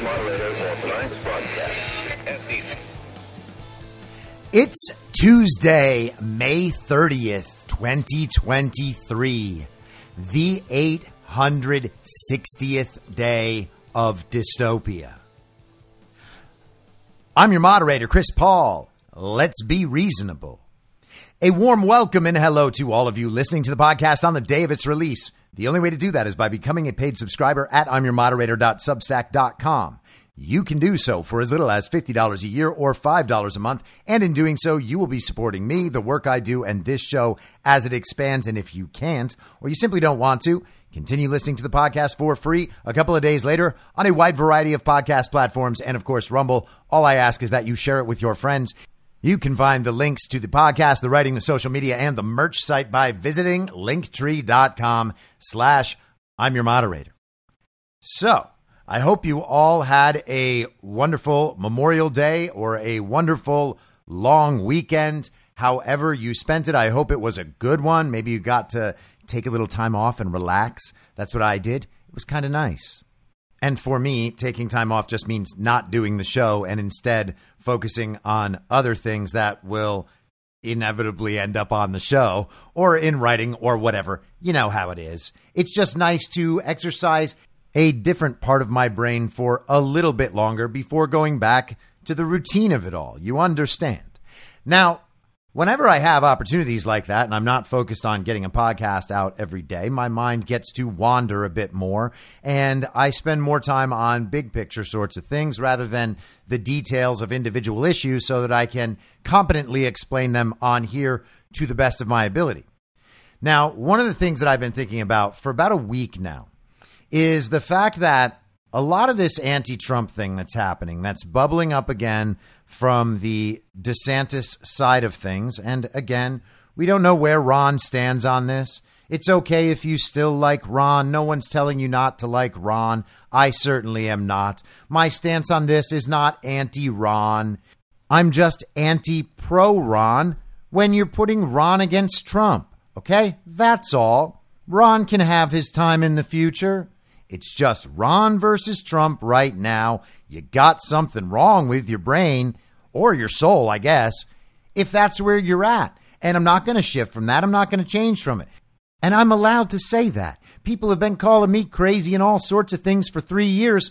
Moderator for tonight's broadcast. It's Tuesday, May 30th, 2023, the 860th day of dystopia. I'm your moderator, Chris Paul. Let's be reasonable. A warm welcome and hello to all of you listening to the podcast on the day of its release. The only way to do that is by becoming a paid subscriber at I'mYourModerator.substack.com. You can do so for as little as $50 a year or $5 a month. And in doing so, you will be supporting me, the work I do, and this show as it expands. And if you can't, or you simply don't want to, continue listening to the podcast for free a couple of days later on a wide variety of podcast platforms and, of course, Rumble. All I ask is that you share it with your friends. You can find the links to the podcast, the writing, the social media, and the merch site by visiting linktree.com slash I'm your moderator. So I hope you all had a wonderful Memorial Day or a wonderful long weekend. However, you spent it, I hope it was a good one. Maybe you got to take a little time off and relax. That's what I did. It was kind of nice. And for me, taking time off just means not doing the show and instead focusing on other things that will inevitably end up on the show or in writing or whatever. You know how it is. It's just nice to exercise a different part of my brain for a little bit longer before going back to the routine of it all. You understand. Now, whenever I have opportunities like that and I'm not focused on getting a podcast out every day, my mind gets to wander a bit more and I spend more time on big picture sorts of things rather than the details of individual issues so that I can competently explain them on here to the best of my ability. Now, one of the things that I've been thinking about for about a week now is the fact that a lot of this anti Trump thing that's happening, that's bubbling up again from the DeSantis side of things. And again, we don't know where Ron stands on this. It's okay if you still like Ron. No one's telling you not to like Ron. I certainly am not. My stance on this is not anti Ron. I'm just anti pro Ron when you're putting Ron against Trump. Okay? That's all. Ron can have his time in the future. It's just Ron versus Trump right now. You got something wrong with your brain or your soul, I guess, if that's where you're at. And I'm not going to shift from that. I'm not going to change from it. And I'm allowed to say that. People have been calling me crazy and all sorts of things for three years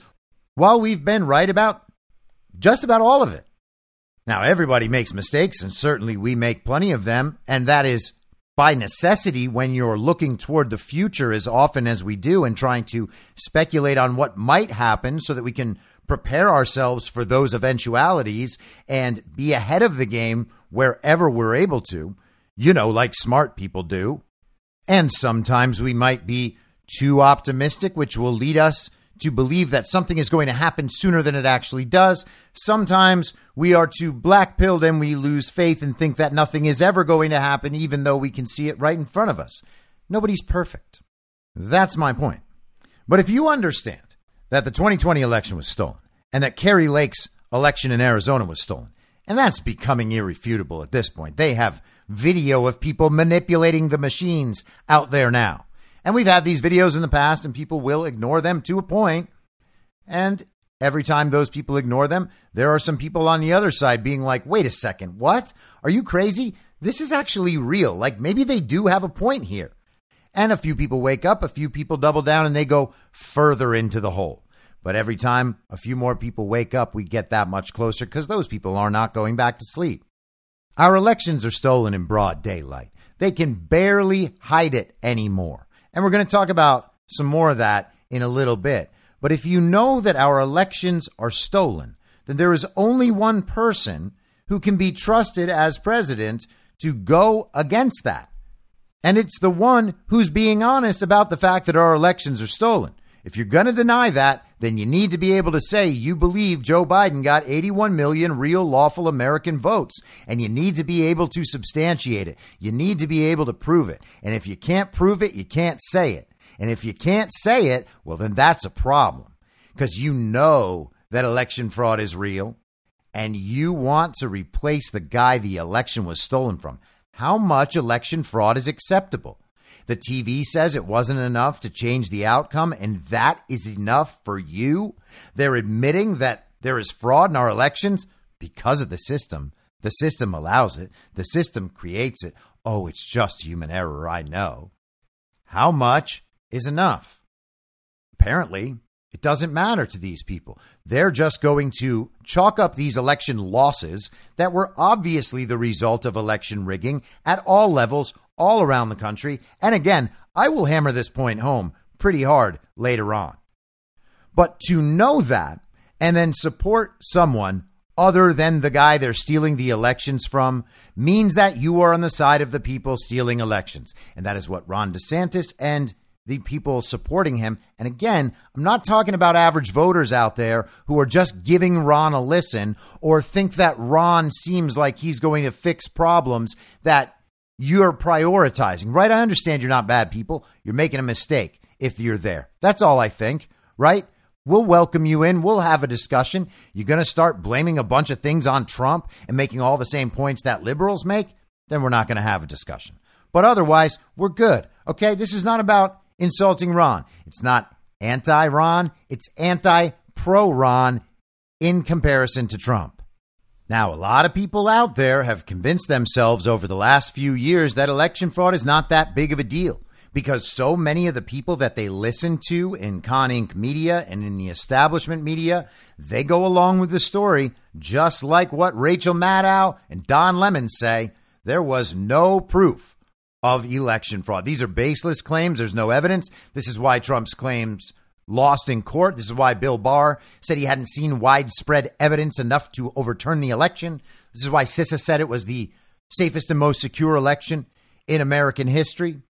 while we've been right about just about all of it. Now, everybody makes mistakes, and certainly we make plenty of them. And that is by necessity when you're looking toward the future as often as we do and trying to speculate on what might happen so that we can prepare ourselves for those eventualities and be ahead of the game wherever we're able to, you know, like smart people do. And sometimes we might be too optimistic, which will lead us to believe that something is going to happen sooner than it actually does. Sometimes we are too black pilled and we lose faith and think that nothing is ever going to happen, even though we can see it right in front of us. Nobody's perfect. That's my point. But if you understand that the 2020 election was stolen and that Kari Lake's election in Arizona was stolen, and that's becoming irrefutable at this point. They have video of people manipulating the machines out there now. And we've had these videos in the past, and people will ignore them to a point. And every time those people ignore them, there are some people on the other side being like, wait a second, what? Are you crazy? This is actually real. Like maybe they do have a point here. And a few people wake up, a few people double down, and they go further into the hole. But every time a few more people wake up, we get that much closer because those people are not going back to sleep. Our elections are stolen in broad daylight. They can barely hide it anymore. And we're going to talk about some more of that in a little bit. But if you know that our elections are stolen, then there is only one person who can be trusted as president to go against that. And it's the one who's being honest about the fact that our elections are stolen. If you're going to deny that, then you need to be able to say you believe Joe Biden got 81 million real lawful American votes. And you need to be able to substantiate it. You need to be able to prove it. And if you can't prove it, you can't say it. And if you can't say it, well, then that's a problem because you know that election fraud is real and you want to replace the guy the election was stolen from. How much election fraud is acceptable? The TV says it wasn't enough to change the outcome, and that is enough for you. They're admitting that there is fraud in our elections because of the system. The system allows it, the system creates it. Oh, it's just human error, I know. How much is enough? Apparently, it doesn't matter to these people. They're just going to chalk up these election losses that were obviously the result of election rigging at all levels all around the country. And again, I will hammer this point home pretty hard later on. But to know that and then support someone other than the guy they're stealing the elections from means that you are on the side of the people stealing elections. And that is what Ron DeSantis and the people supporting him. And again, I'm not talking about average voters out there who are just giving Ron a listen or think that Ron seems like he's going to fix problems that you're prioritizing, right? I understand you're not bad people. You're making a mistake if you're there. That's all I think, right? We'll welcome you in. We'll have a discussion. You're going to start blaming a bunch of things on Trump and making all the same points that liberals make, then we're not going to have a discussion. But otherwise, we're good. Okay? This is not about insulting Ron. It's not anti Ron, it's anti pro Ron in comparison to Trump. Now, a lot of people out there have convinced themselves over the last few years that election fraud is not that big of a deal because so many of the people that they listen to in Con Inc. media and in the establishment media, they go along with the story, just like what Rachel Maddow and Don Lemon say. There was no proof of election fraud. These are baseless claims. There's no evidence. This is why Trump's claims lost in court. This is why Bill Barr said he hadn't seen widespread evidence enough to overturn the election. This is why CISA said it was the safest and most secure election in American history.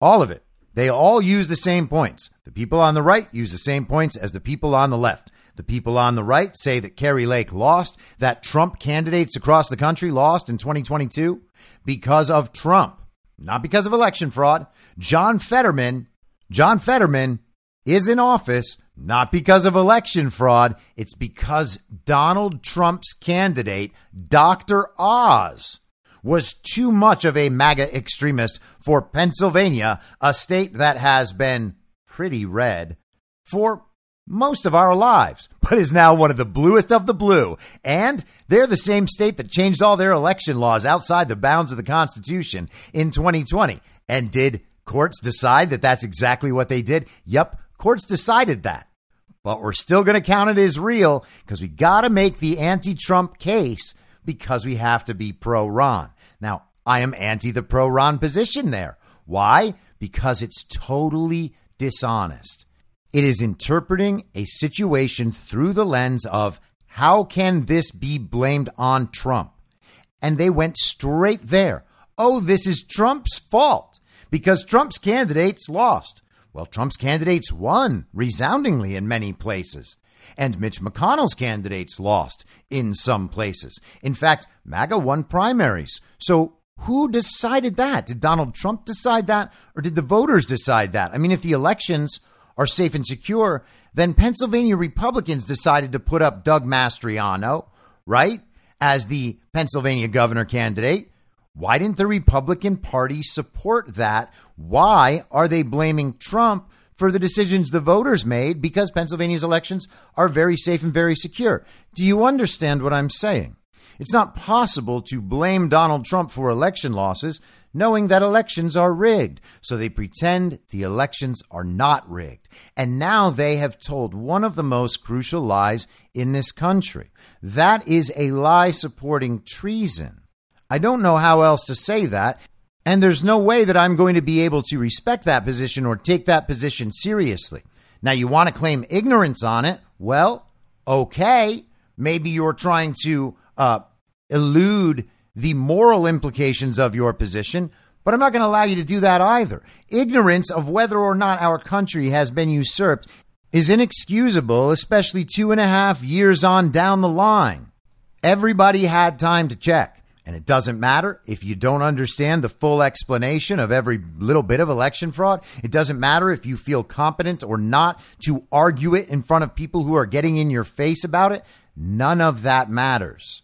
All of it. They all use the same points. The people on the right use the same points as the people on the left. The people on the right say that Kari Lake lost, that Trump candidates across the country lost in 2022 because of Trump, not because of election fraud. John Fetterman, John Fetterman is in office not because of election fraud, it's because Donald Trump's candidate, Dr. Oz, was too much of a MAGA extremist for Pennsylvania, a state that has been pretty red for most of our lives, but is now one of the bluest of the blue. And they're the same state that changed all their election laws outside the bounds of the Constitution in 2020. And did courts decide that that's exactly what they did? Yep, courts decided that. But we're still going to count it as real because we got to make the anti Trump case because we have to be pro Ron. Now, I am anti the pro Ron position there. Why? Because it's totally dishonest. It is interpreting a situation through the lens of how can this be blamed on Trump? And they went straight there. Oh, this is Trump's fault because Trump's candidates lost. Well, Trump's candidates won resoundingly in many places. And Mitch McConnell's candidates lost in some places. In fact, MAGA won primaries. So who decided that? Did Donald Trump decide that? Or did the voters decide that? I mean, if the elections are safe and secure, then Pennsylvania Republicans decided to put up Doug Mastriano, right, as the Pennsylvania governor candidate. Why didn't the Republican Party support that? Why are they blaming Trump for the decisions the voters made because Pennsylvania's elections are very safe and very secure? Do you understand what I'm saying? It's not possible to blame Donald Trump for election losses knowing that elections are rigged. So they pretend the elections are not rigged. And now they have told one of the most crucial lies in this country. That is a lie supporting treason. I don't know how else to say that. And there's no way that I'm going to be able to respect that position or take that position seriously. Now, you want to claim ignorance on it? Well, okay. Maybe you're trying to uh, elude the moral implications of your position, but I'm not going to allow you to do that either. Ignorance of whether or not our country has been usurped is inexcusable, especially two and a half years on down the line. Everybody had time to check. And it doesn't matter if you don't understand the full explanation of every little bit of election fraud. It doesn't matter if you feel competent or not to argue it in front of people who are getting in your face about it. None of that matters.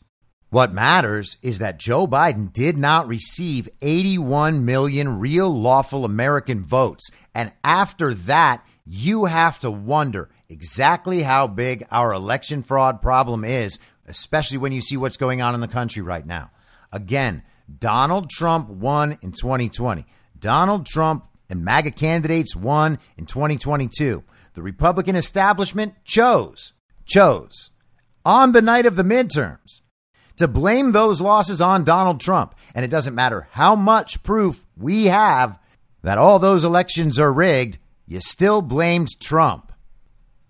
What matters is that Joe Biden did not receive 81 million real lawful American votes. And after that, you have to wonder exactly how big our election fraud problem is, especially when you see what's going on in the country right now. Again, Donald Trump won in 2020. Donald Trump and MAGA candidates won in 2022. The Republican establishment chose, chose on the night of the midterms to blame those losses on Donald Trump. And it doesn't matter how much proof we have that all those elections are rigged, you still blamed Trump.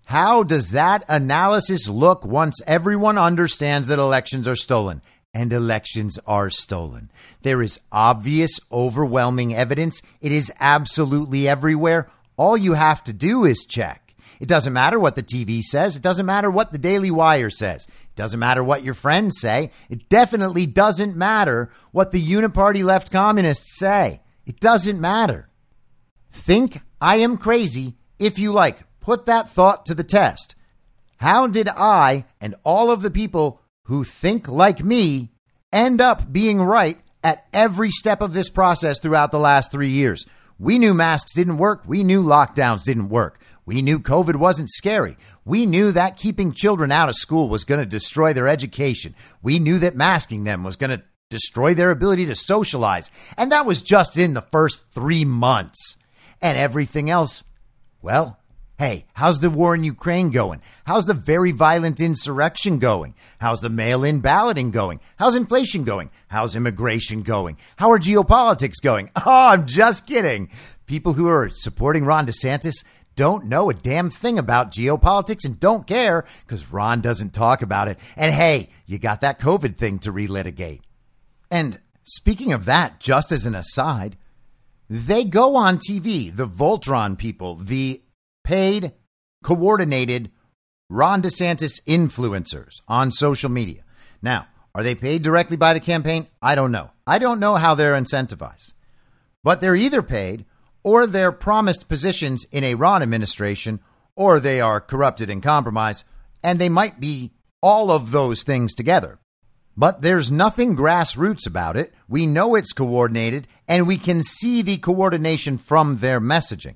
How does that analysis look once everyone understands that elections are stolen? And elections are stolen. There is obvious, overwhelming evidence. It is absolutely everywhere. All you have to do is check. It doesn't matter what the TV says. It doesn't matter what the Daily Wire says. It doesn't matter what your friends say. It definitely doesn't matter what the uniparty left communists say. It doesn't matter. Think I am crazy if you like. Put that thought to the test. How did I and all of the people who think like me end up being right at every step of this process throughout the last three years? We knew masks didn't work. We knew lockdowns didn't work. We knew COVID wasn't scary. We knew that keeping children out of school was going to destroy their education. We knew that masking them was going to destroy their ability to socialize. And that was just in the first three months. And everything else, well, hey, how's the war in Ukraine going? How's the very violent insurrection going? How's the mail in balloting going? How's inflation going? How's immigration going? How are geopolitics going? Oh, I'm just kidding. People who are supporting Ron DeSantis don't know a damn thing about geopolitics and don't care because Ron doesn't talk about it. And hey, you got that COVID thing to relitigate. And speaking of that, just as an aside, they go on TV, the Voltron people, the paid, coordinated Ron DeSantis influencers on social media. Now, are they paid directly by the campaign? I don't know. I don't know how they're incentivized. But they're either paid or they're promised positions in a Ron administration, or they are corrupted and compromised, and they might be all of those things together. But there's nothing grassroots about it. We know it's coordinated, and we can see the coordination from their messaging.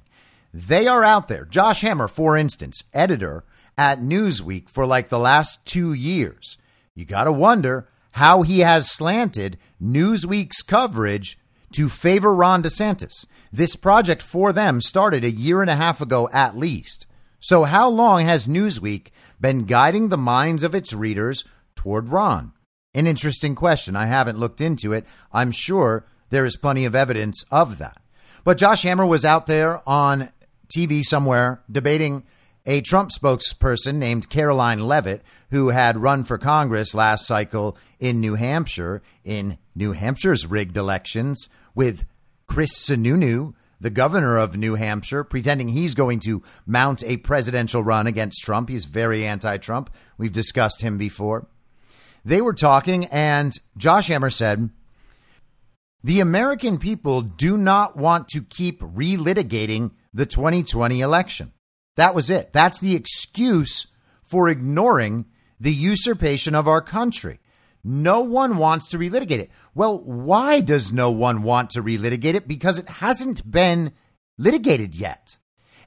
They are out there. Josh Hammer, for instance, editor at Newsweek for like the last two years. You got to wonder how he has slanted Newsweek's coverage to favor Ron DeSantis. This project for them started a year and a half ago at least. So, how long has Newsweek been guiding the minds of its readers toward Ron? An interesting question. I haven't looked into it. I'm sure there is plenty of evidence of that. But Josh Hammer was out there on TV somewhere debating a Trump spokesperson named Karoline Leavitt, who had run for Congress last cycle in New Hampshire, in New Hampshire's rigged elections, with Chris Sununu, the governor of New Hampshire, pretending he's going to mount a presidential run against Trump. He's very anti Trump. We've discussed him before. They were talking, and Josh Hammer said, The American people do not want to keep relitigating the 2020 election. That was it. That's the excuse for ignoring the usurpation of our country. No one wants to relitigate it. Well, why does no one want to relitigate it? Because it hasn't been litigated yet.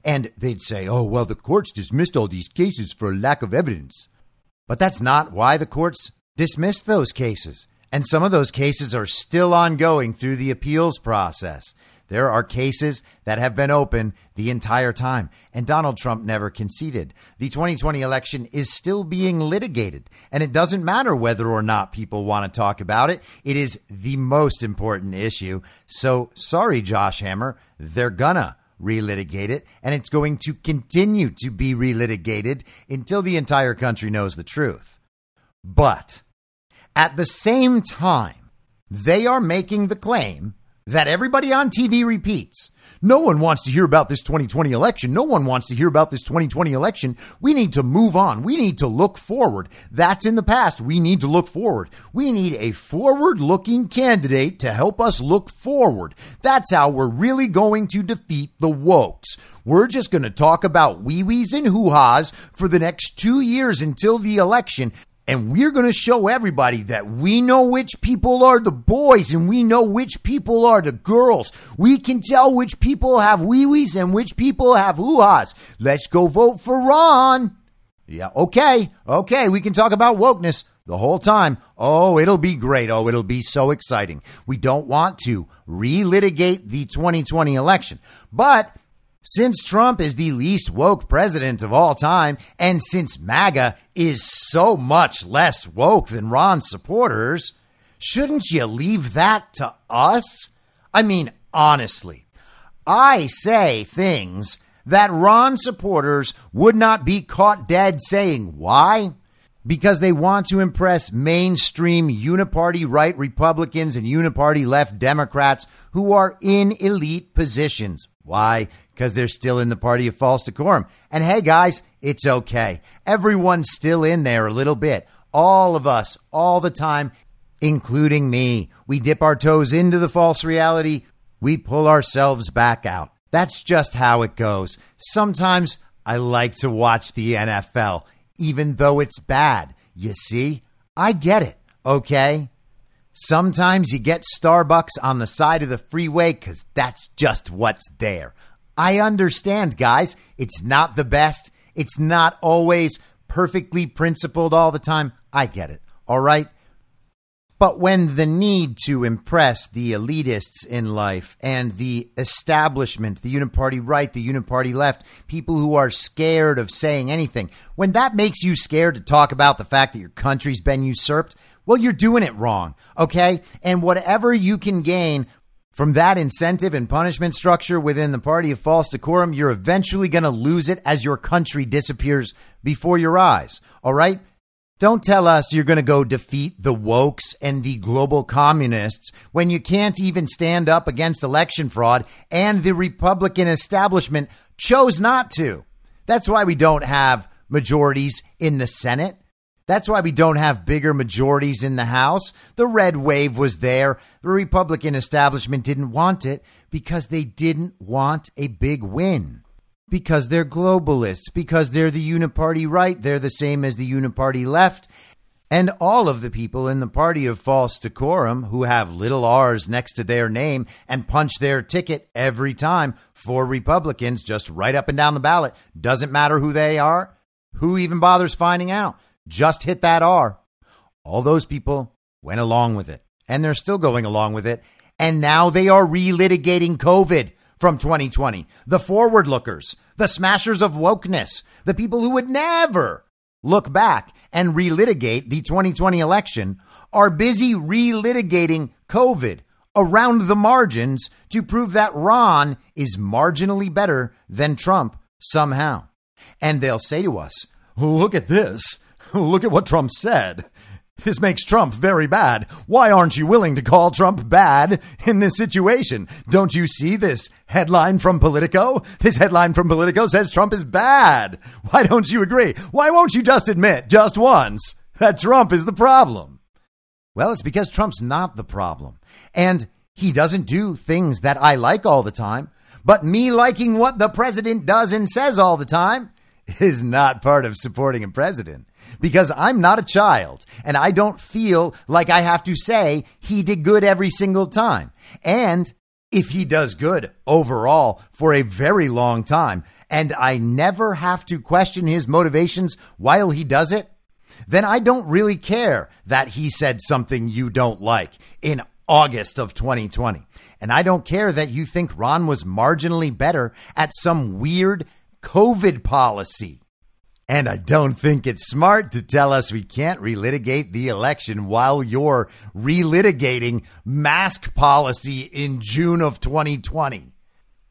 And they'd say, oh, well, the courts dismissed all these cases for lack of evidence. But that's not why the courts dismissed those cases. And some of those cases are still ongoing through the appeals process. There are cases that have been open the entire time, and Donald Trump never conceded. The 2020 election is still being litigated, and it doesn't matter whether or not people want to talk about it. It is the most important issue. So, sorry, Josh Hammer, they're gonna relitigate it, and it's going to continue to be relitigated until the entire country knows the truth. But at the same time, they are making the claim that everybody on TV repeats. No one wants to hear about this 2020 election. No one wants to hear about this 2020 election. We need to move on. We need to look forward. That's in the past. We need to look forward. We need a forward looking candidate to help us look forward. That's how we're really going to defeat the wokes. We're just going to talk about wee wees and hoo ha's for the next two years until the election. And we're going to show everybody that we know which people are the boys and we know which people are the girls. We can tell which people have wee wees and which people have hoo ha's. Let's go vote for Ron. Yeah, okay, okay, we can talk about wokeness the whole time. Oh, it'll be great. Oh, it'll be so exciting. We don't want to relitigate the 2020 election. But since Trump is the least woke president of all time, and since MAGA is so much less woke than Ron's supporters, shouldn't you leave that to us? I mean, honestly, I say things that Ron supporters would not be caught dead saying. Why? Because they want to impress mainstream uniparty right Republicans and uniparty left Democrats who are in elite positions. Why? Because they're still in the party of false decorum. And hey, guys, it's okay. Everyone's still in there a little bit. All of us, all the time, including me. We dip our toes into the false reality, we pull ourselves back out. That's just how it goes. Sometimes I like to watch the NFL, even though it's bad. You see, I get it, okay? Sometimes you get Starbucks on the side of the freeway because that's just what's there. I understand, guys. It's not the best. It's not always perfectly principled all the time. I get it. All right. But when the need to impress the elitists in life and the establishment, the uniparty right, the uniparty left, people who are scared of saying anything, when that makes you scared to talk about the fact that your country's been usurped, well, you're doing it wrong. Okay. And whatever you can gain from that incentive and punishment structure within the party of false decorum, you're eventually going to lose it as your country disappears before your eyes. All right? Don't tell us you're going to go defeat the wokes and the global communists when you can't even stand up against election fraud and the Republican establishment chose not to. That's why we don't have majorities in the Senate. That's why we don't have bigger majorities in the House. The red wave was there. The Republican establishment didn't want it because they didn't want a big win. Because they're globalists, because they're the uniparty right, they're the same as the uniparty left. And all of the people in the party of false decorum who have little R's next to their name and punch their ticket every time for Republicans, just right up and down the ballot. Doesn't matter who they are, who even bothers finding out. Just hit that R. All those people went along with it, and they're still going along with it. And now they are relitigating COVID from 2020. The forward lookers, the smashers of wokeness, the people who would never look back and relitigate the 2020 election are busy relitigating COVID around the margins to prove that Ron is marginally better than Trump somehow. And they'll say to us, Look at this. Look at what Trump said. This makes Trump very bad. Why aren't you willing to call Trump bad in this situation? Don't you see this headline from Politico? This headline from Politico says Trump is bad. Why don't you agree? Why won't you just admit, just once, that Trump is the problem? Well, it's because Trump's not the problem. And he doesn't do things that I like all the time. But me liking what the president does and says all the time is not part of supporting a president because I'm not a child and I don't feel like I have to say he did good every single time. And if he does good overall for a very long time and I never have to question his motivations while he does it, then I don't really care that he said something you don't like in August of 2020. And I don't care that you think Ron was marginally better at some weird COVID policy. And I don't think it's smart to tell us we can't relitigate the election while you're relitigating mask policy in June of 2020.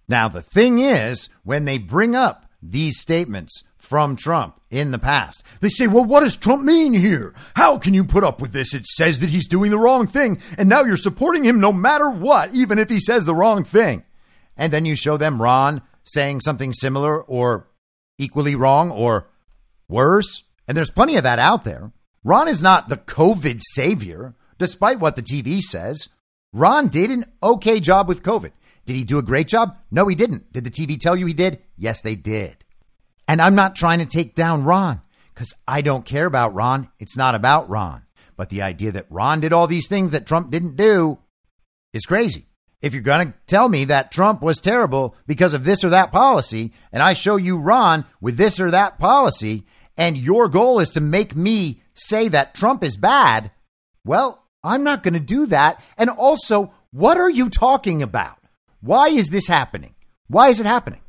Now, the thing is, when they bring up these statements from Trump in the past, they say, well, what does Trump mean here? How can you put up with this? It says that he's doing the wrong thing, and now you're supporting him no matter what, even if he says the wrong thing. And then you show them Ron saying something similar or equally wrong or worse. And there's plenty of that out there. Ron is not the COVID savior, despite what the TV says. Ron did an okay job with COVID. Did he do a great job? No, he didn't. Did the TV tell you he did? Yes, they did. And I'm not trying to take down Ron because I don't care about Ron. It's not about Ron. But the idea that Ron did all these things that Trump didn't do is crazy. If you're going to tell me that Trump was terrible because of this or that policy, and I show you Ron with this or that policy, and your goal is to make me say that Trump is bad, well, I'm not going to do that. And also, what are you talking about? Why is this happening? Why is it happening?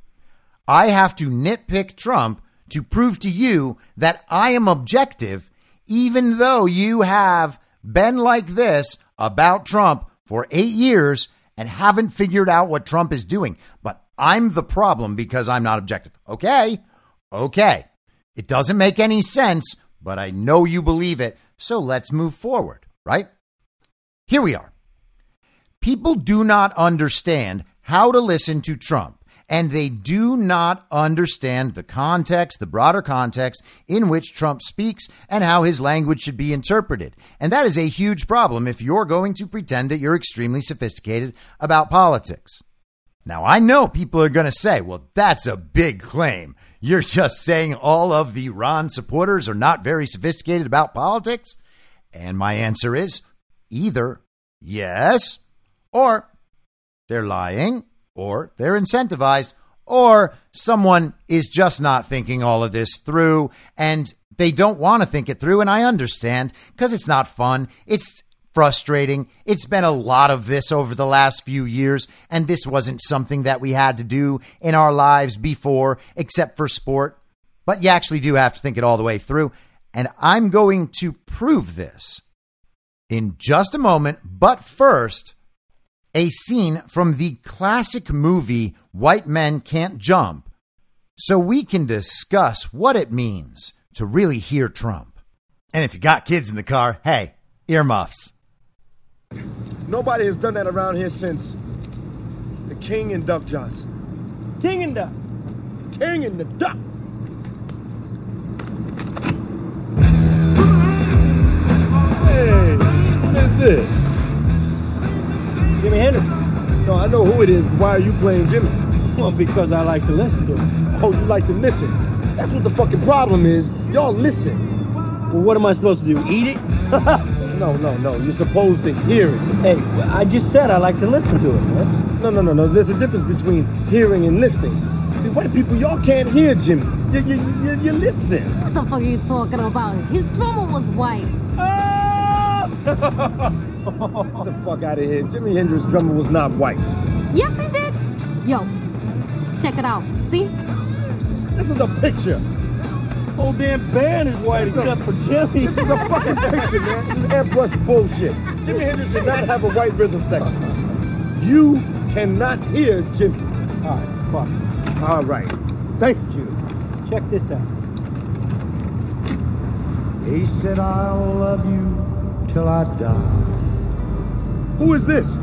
I have to nitpick Trump to prove to you that I am objective, even though you have been like this about Trump for eight years and haven't figured out what Trump is doing. But I'm the problem because I'm not objective. Okay. Okay. It doesn't make any sense, but I know you believe it. So let's move forward, right? Here we are. People do not understand how to listen to Trump and they do not understand the context, the broader context in which Trump speaks and how his language should be interpreted. And that is a huge problem if you're going to pretend that you're extremely sophisticated about politics. Now, I know people are going to say, well, that's a big claim. You're just saying all of the Ron supporters are not very sophisticated about politics? And my answer is either yes, or they're lying, or they're incentivized, or someone is just not thinking all of this through and they don't want to think it through. And I understand because it's not fun. It's frustrating. It's been a lot of this over the last few years, and this wasn't something that we had to do in our lives before, except for sport. But you actually do have to think it all the way through. And I'm going to prove this in just a moment. But first, a scene from the classic movie White Men Can't Jump so we can discuss what it means to really hear Trump. And if you got kids in the car, hey, earmuffs. Nobody has done that around here since the King and Duck Johnson. King and Duck. King and the Duck. Hey, what is this? Jimi Hendrix. No, I know who it is, but why are you playing Jimi? Well, because I like to listen to him. Oh, you like to listen. That's what the fucking problem is. Y'all listen. Well, what am I supposed to do? Eat it? No, no, no. You're supposed to hear it. hey, I just said I like to listen to it, man. No, no, no, no. There's a difference between hearing and listening. See, white people, y'all can't hear Jimi. You, you, you, you listen. What the fuck are you talking about? His drummer was white. Ah! Get the fuck out of here. Jimi Hendrix drummer was not white. Yes, he did. Yo, check it out. See? This is a picture. Whole damn band is white except for Jimi. This is a fucking picture, man. This is airbrush bullshit. Jimi Hendrix did not have a white rhythm section. You cannot hear Jimi. All right, fuck. All right. Thank you. Check this out. He said, I'll love you till I die. Who is this?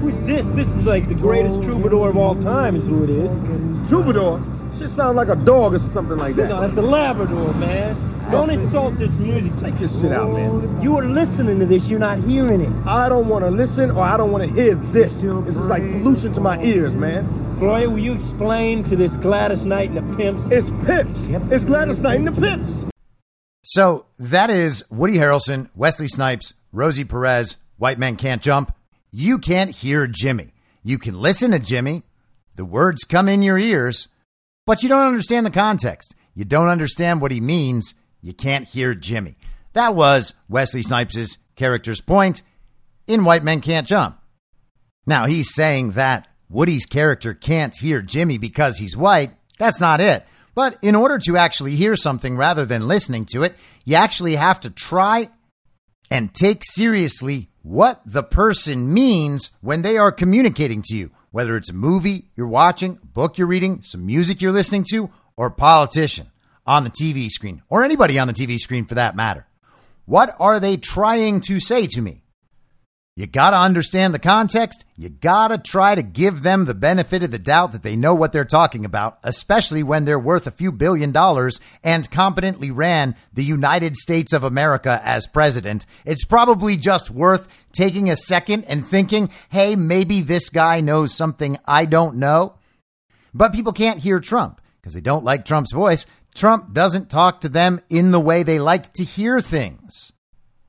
Who's this? This is like the greatest troubadour of all time, is who it is. Troubadour? Shit sounds like a dog or something like that. No, that's a Labrador, man. Don't insult this music. Take this shit out, man. You are listening to this, you're not hearing it. I don't want to listen or I don't want to hear this. This is like pollution to my ears, man. Floyd, will you explain to this Gladys Knight and the pimps? It's Pips. It's Gladys Knight and the Pips. So that is Woody Harrelson, Wesley Snipes, Rosie Perez, White Men Can't Jump. You can't hear Jimi. You can listen to Jimi. The words come in your ears, but you don't understand the context. You don't understand what he means. You can't hear Jimi. That was Wesley Snipes' character's point in White Men Can't Jump. Now, he's saying that Woody's character can't hear Jimi because he's white. That's not it. But in order to actually hear something rather than listening to it, you actually have to try and take seriously what the person means when they are communicating to you, whether it's a movie you're watching, a book you're reading, some music you're listening to, or a politician on the TV screen, or anybody on the TV screen for that matter. What are they trying to say to me? You got to understand the context. You got to try to give them the benefit of the doubt that they know what they're talking about, especially when they're worth a few billion dollars and competently ran the United States of America as president. It's probably just worth taking a second and thinking, hey, maybe this guy knows something I don't know. But people can't hear Trump because they don't like Trump's voice. Trump doesn't talk to them in the way they like to hear things.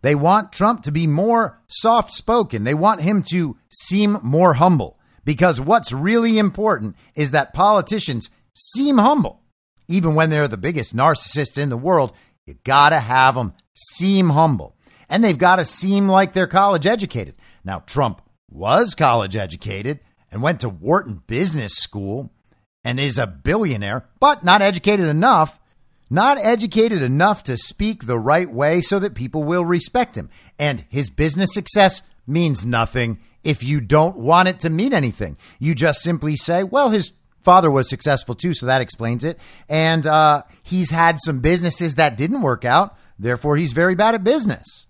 They want Trump to be more soft spoken. They want him to seem more humble because what's really important is that politicians seem humble. Even when they're the biggest narcissists in the world, you gotta have them seem humble. And they've gotta seem like they're college educated. Now, Trump was college educated and went to Wharton Business School and is a billionaire, but not educated enough not educated enough to speak the right way so that people will respect him. And his business success means nothing if you don't want it to mean anything. You just simply say, well, his father was successful too, so that explains it. And uh, he's had some businesses that didn't work out, therefore, he's very bad at business.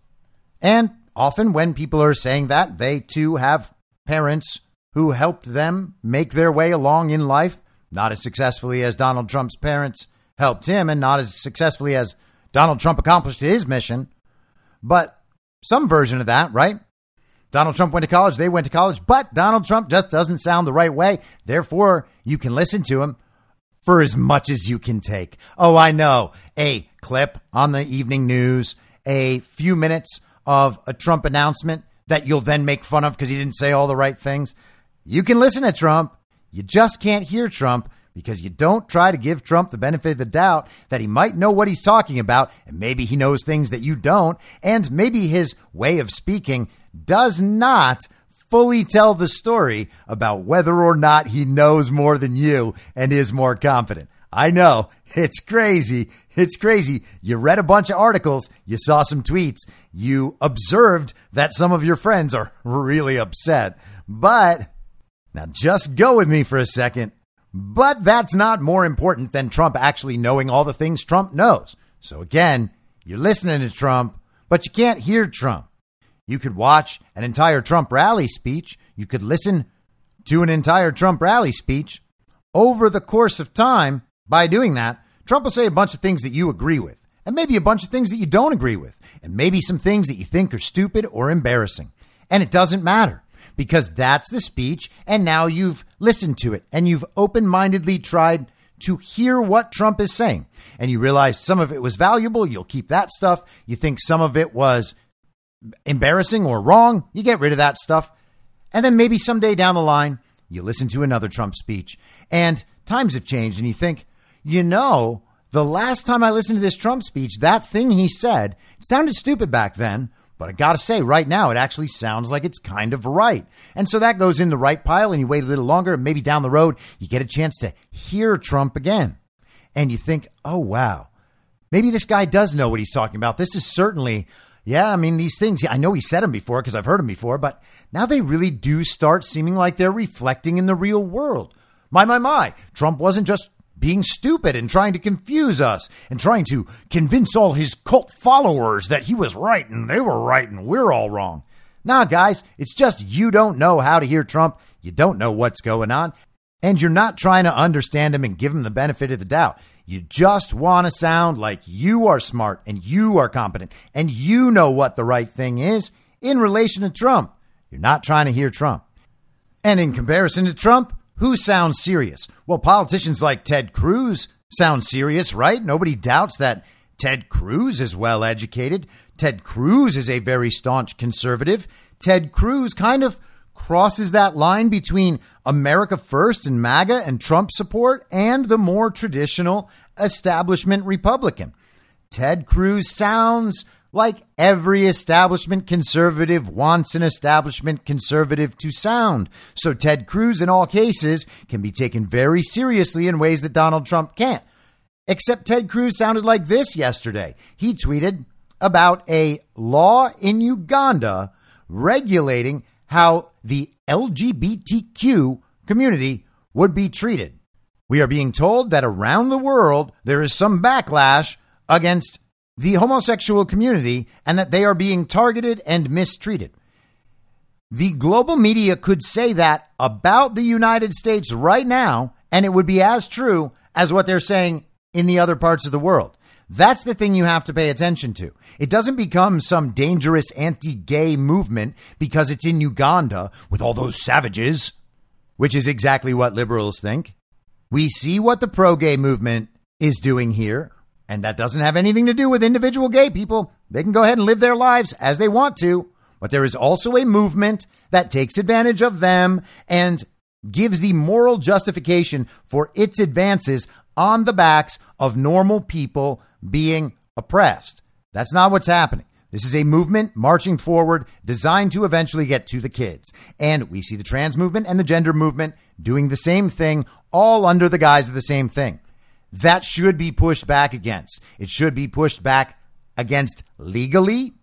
And often, when people are saying that, they too have parents who helped them make their way along in life, not as successfully as Donald Trump's parents helped him and not as successfully as Donald Trump accomplished his mission. But some version of that, right? Donald Trump went to college, they went to college, but Donald Trump just doesn't sound the right way. Therefore, you can listen to him for as much as you can take. Oh, I know. A clip on the evening news, a few minutes of a Trump announcement that you'll then make fun of because he didn't say all the right things. You can listen to Trump. You just can't hear Trump because you don't try to give Trump the benefit of the doubt that he might know what he's talking about, and maybe he knows things that you don't, and maybe his way of speaking does not fully tell the story about whether or not he knows more than you and is more confident. I know it's crazy. It's crazy. You read a bunch of articles, you saw some tweets, you observed that some of your friends are really upset. But now just go with me for a second. But that's not more important than Trump actually knowing all the things Trump knows. So again, you're listening to Trump, but you can't hear Trump. You could watch an entire Trump rally speech. You could listen to an entire Trump rally speech. Over the course of time, by doing that, Trump will say a bunch of things that you agree with, and maybe a bunch of things that you don't agree with, and maybe some things that you think are stupid or embarrassing. And it doesn't matter because that's the speech. And now you've listened to it and you've open mindedly tried to hear what Trump is saying. And you realize some of it was valuable, you'll keep that stuff. You think some of it was embarrassing or wrong, you get rid of that stuff. And then maybe someday down the line, you listen to another Trump speech and times have changed and you think, you know, the last time I listened to this Trump speech, that thing he said sounded stupid back then, but I gotta say, right now, it actually sounds like it's kind of right. And so that goes in the right pile, and you wait a little longer, and maybe down the road, you get a chance to hear Trump again. And you think, oh, wow, maybe this guy does know what he's talking about. This is certainly, yeah, I mean, these things, I know he said them before because I've heard them before, but now they really do start seeming like they're reflecting in the real world. My, my, my, Trump wasn't just being stupid and trying to confuse us and trying to convince all his cult followers that he was right and they were right and we're all wrong. Nah, guys, it's just you don't know how to hear Trump. You don't know what's going on. And you're not trying to understand him and give him the benefit of the doubt. You just want to sound like you are smart and you are competent and you know what the right thing is in relation to Trump. You're not trying to hear Trump. And in comparison to Trump, who sounds serious? Well, politicians like Ted Cruz sound serious, right? Nobody doubts that Ted Cruz is well educated. Ted Cruz is a very staunch conservative. Ted Cruz kind of crosses that line between America First and MAGA and Trump support and the more traditional establishment Republican. Ted Cruz sounds like every establishment conservative wants an establishment conservative to sound. So Ted Cruz, in all cases, can be taken very seriously in ways that Donald Trump can't. Except Ted Cruz sounded like this yesterday. He tweeted about a law in Uganda regulating how the LGBTQ community would be treated. We are being told that around the world there is some backlash against the homosexual community and that they are being targeted and mistreated. The global media could say that about the United States right now, and it would be as true as what they're saying in the other parts of the world. That's the thing you have to pay attention to. It doesn't become some dangerous anti gay movement because it's in Uganda with all those savages, which is exactly what liberals think. We see what the pro gay movement is doing here. And that doesn't have anything to do with individual gay people. They can go ahead and live their lives as they want to. But there is also a movement that takes advantage of them and gives the moral justification for its advances on the backs of normal people being oppressed. That's not what's happening. This is a movement marching forward designed to eventually get to the kids. And we see the trans movement and the gender movement doing the same thing, all under the guise of the same thing that should be pushed back against. It should be pushed back against legally.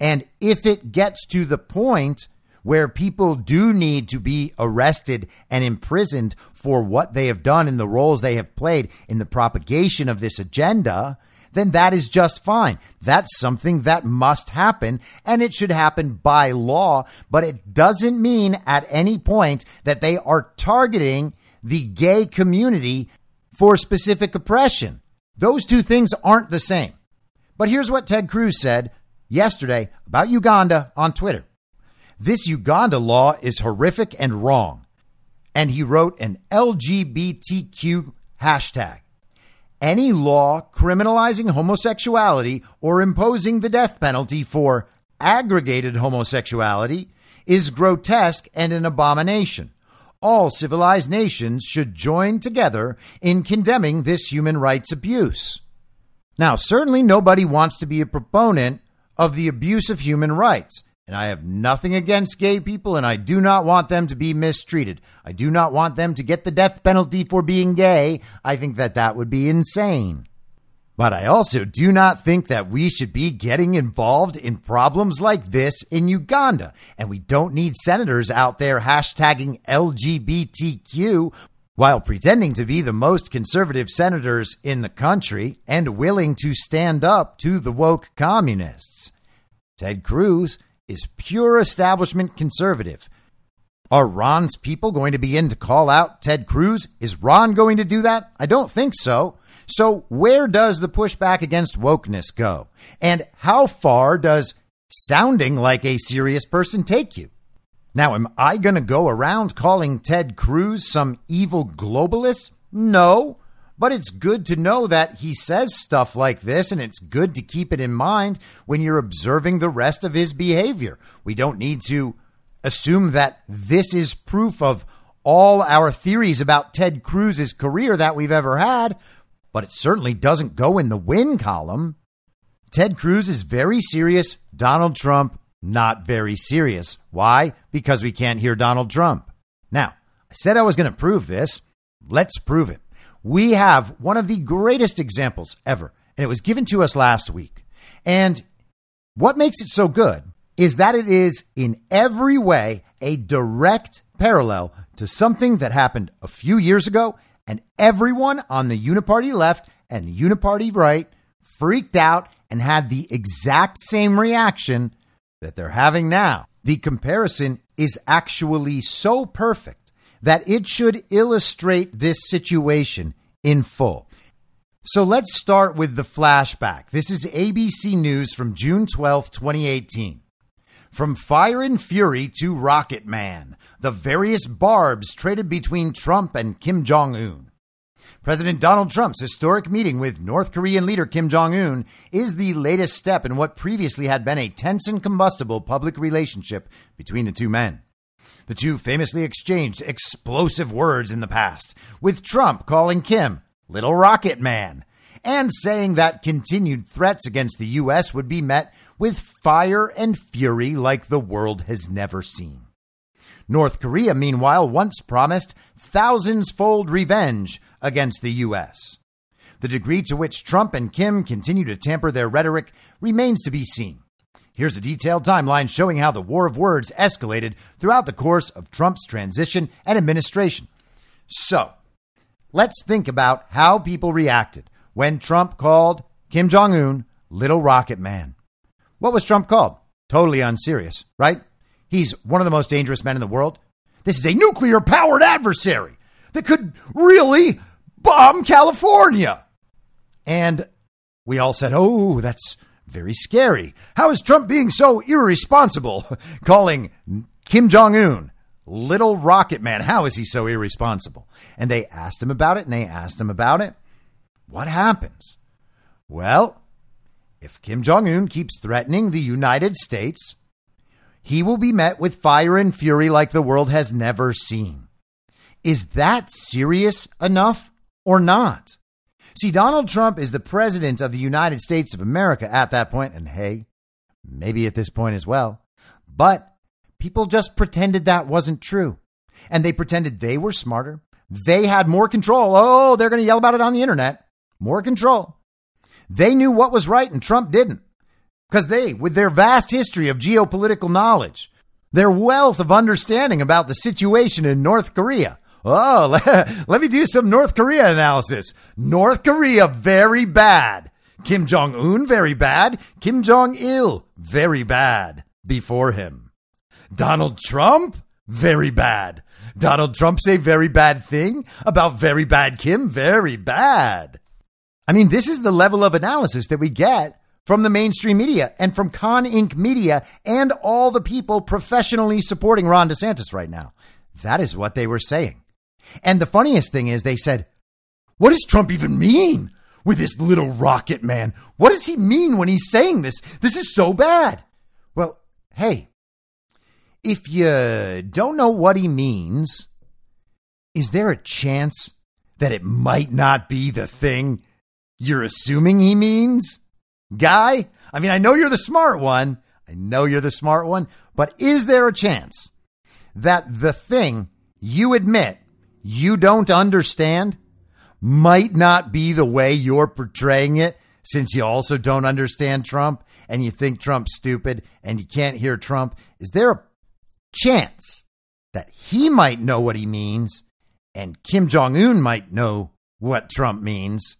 And if it gets to the point where people do need to be arrested and imprisoned for what they have done in the roles they have played in the propagation of this agenda, then that is just fine. That's something that must happen and it should happen by law, but it doesn't mean at any point that they are targeting the gay community for specific oppression. Those two things aren't the same. But here's what Ted Cruz said yesterday about Uganda on Twitter. This Uganda law is horrific and wrong. And he wrote an LGBTQ hashtag. Any law criminalizing homosexuality or imposing the death penalty for aggravated homosexuality is grotesque and an abomination all civilized nations should join together in condemning this human rights abuse. Now, certainly nobody wants to be a proponent of the abuse of human rights. And I have nothing against gay people, and I do not want them to be mistreated. I do not want them to get the death penalty for being gay. I think that that would be insane. But I also do not think that we should be getting involved in problems like this in Uganda. And we don't need senators out there hashtagging LGBTQ while pretending to be the most conservative senators in the country and willing to stand up to the woke communists. Ted Cruz is pure establishment conservative. Are Ron's people going to begin to call out Ted Cruz? Is Ron going to do that? I don't think so. So, where does the pushback against wokeness go? And how far does sounding like a serious person take you? Now, am I going to go around calling Ted Cruz some evil globalist? No. But it's good to know that he says stuff like this, and it's good to keep it in mind when you're observing the rest of his behavior. We don't need to assume that this is proof of all our theories about Ted Cruz's career that we've ever had, but it certainly doesn't go in the win column. Ted Cruz is very serious. Donald Trump, not very serious. Why? Because we can't hear Donald Trump. Now, I said I was going to prove this. Let's prove it. We have one of the greatest examples ever, and it was given to us last week. And what makes it so good is that it is in every way a direct parallel to something that happened a few years ago, and everyone on the uniparty left and uniparty right freaked out and had the exact same reaction that they're having now. The comparison is actually so perfect that it should illustrate this situation in full. So let's start with the flashback. This is ABC News from June 12, 2018. From Fire and Fury to Rocket Man, the various barbs traded between Trump and Kim Jong un. President Donald Trump's historic meeting with North Korean leader Kim Jong un is the latest step in what previously had been a tense and combustible public relationship between the two men. The two famously exchanged explosive words in the past, with Trump calling Kim Little Rocket Man and saying that continued threats against the U.S. would be met with fire and fury like the world has never seen. North Korea, meanwhile, once promised thousands fold revenge against the U.S. The degree to which Trump and Kim continue to tamper their rhetoric remains to be seen. Here's a detailed timeline showing how the war of words escalated throughout the course of Trump's transition and administration. So, let's think about how people reacted when Trump called Kim Jong un Little Rocket Man. What was Trump called? Totally unserious, right? He's one of the most dangerous men in the world. This is a nuclear powered adversary that could really bomb California. And we all said, oh, that's very scary. How is Trump being so irresponsible, calling Kim Jong un little rocket man? How is he so irresponsible? And they asked him about it, and they asked him about it. What happens? Well, if Kim Jong un keeps threatening the United States, he will be met with fire and fury like the world has never seen. Is that serious enough or not? See, Donald Trump is the president of the United States of America at that point, and hey, maybe at this point as well. But people just pretended that wasn't true. And they pretended they were smarter. They had more control. Oh, they're going to yell about it on the internet. More control. They knew what was right, and Trump didn't. Because they, with their vast history of geopolitical knowledge, their wealth of understanding about the situation in North Korea. Oh, let, me do some North Korea analysis. North Korea, very bad. Kim Jong un, very bad. Kim Jong il, very bad. Before him. Donald Trump, very bad. Donald Trump say very bad thing about very bad Kim, very bad. I mean, this is the level of analysis that we get from the mainstream media and from Con Inc. media and all the people professionally supporting Ron DeSantis right now. That is what they were saying. And the funniest thing is, they said, What does Trump even mean with this little rocket man? What does he mean when he's saying this? This is so bad. Well, hey, if you don't know what he means, is there a chance that it might not be the thing you're assuming he means? Guy, I mean, I know you're the smart one. I know you're the smart one, but is there a chance that the thing you admit you don't understand might not be the way you're portraying it since you also don't understand Trump and you think Trump's stupid and you can't hear Trump? Is there a chance that he might know what he means and Kim Jong un might know what Trump means?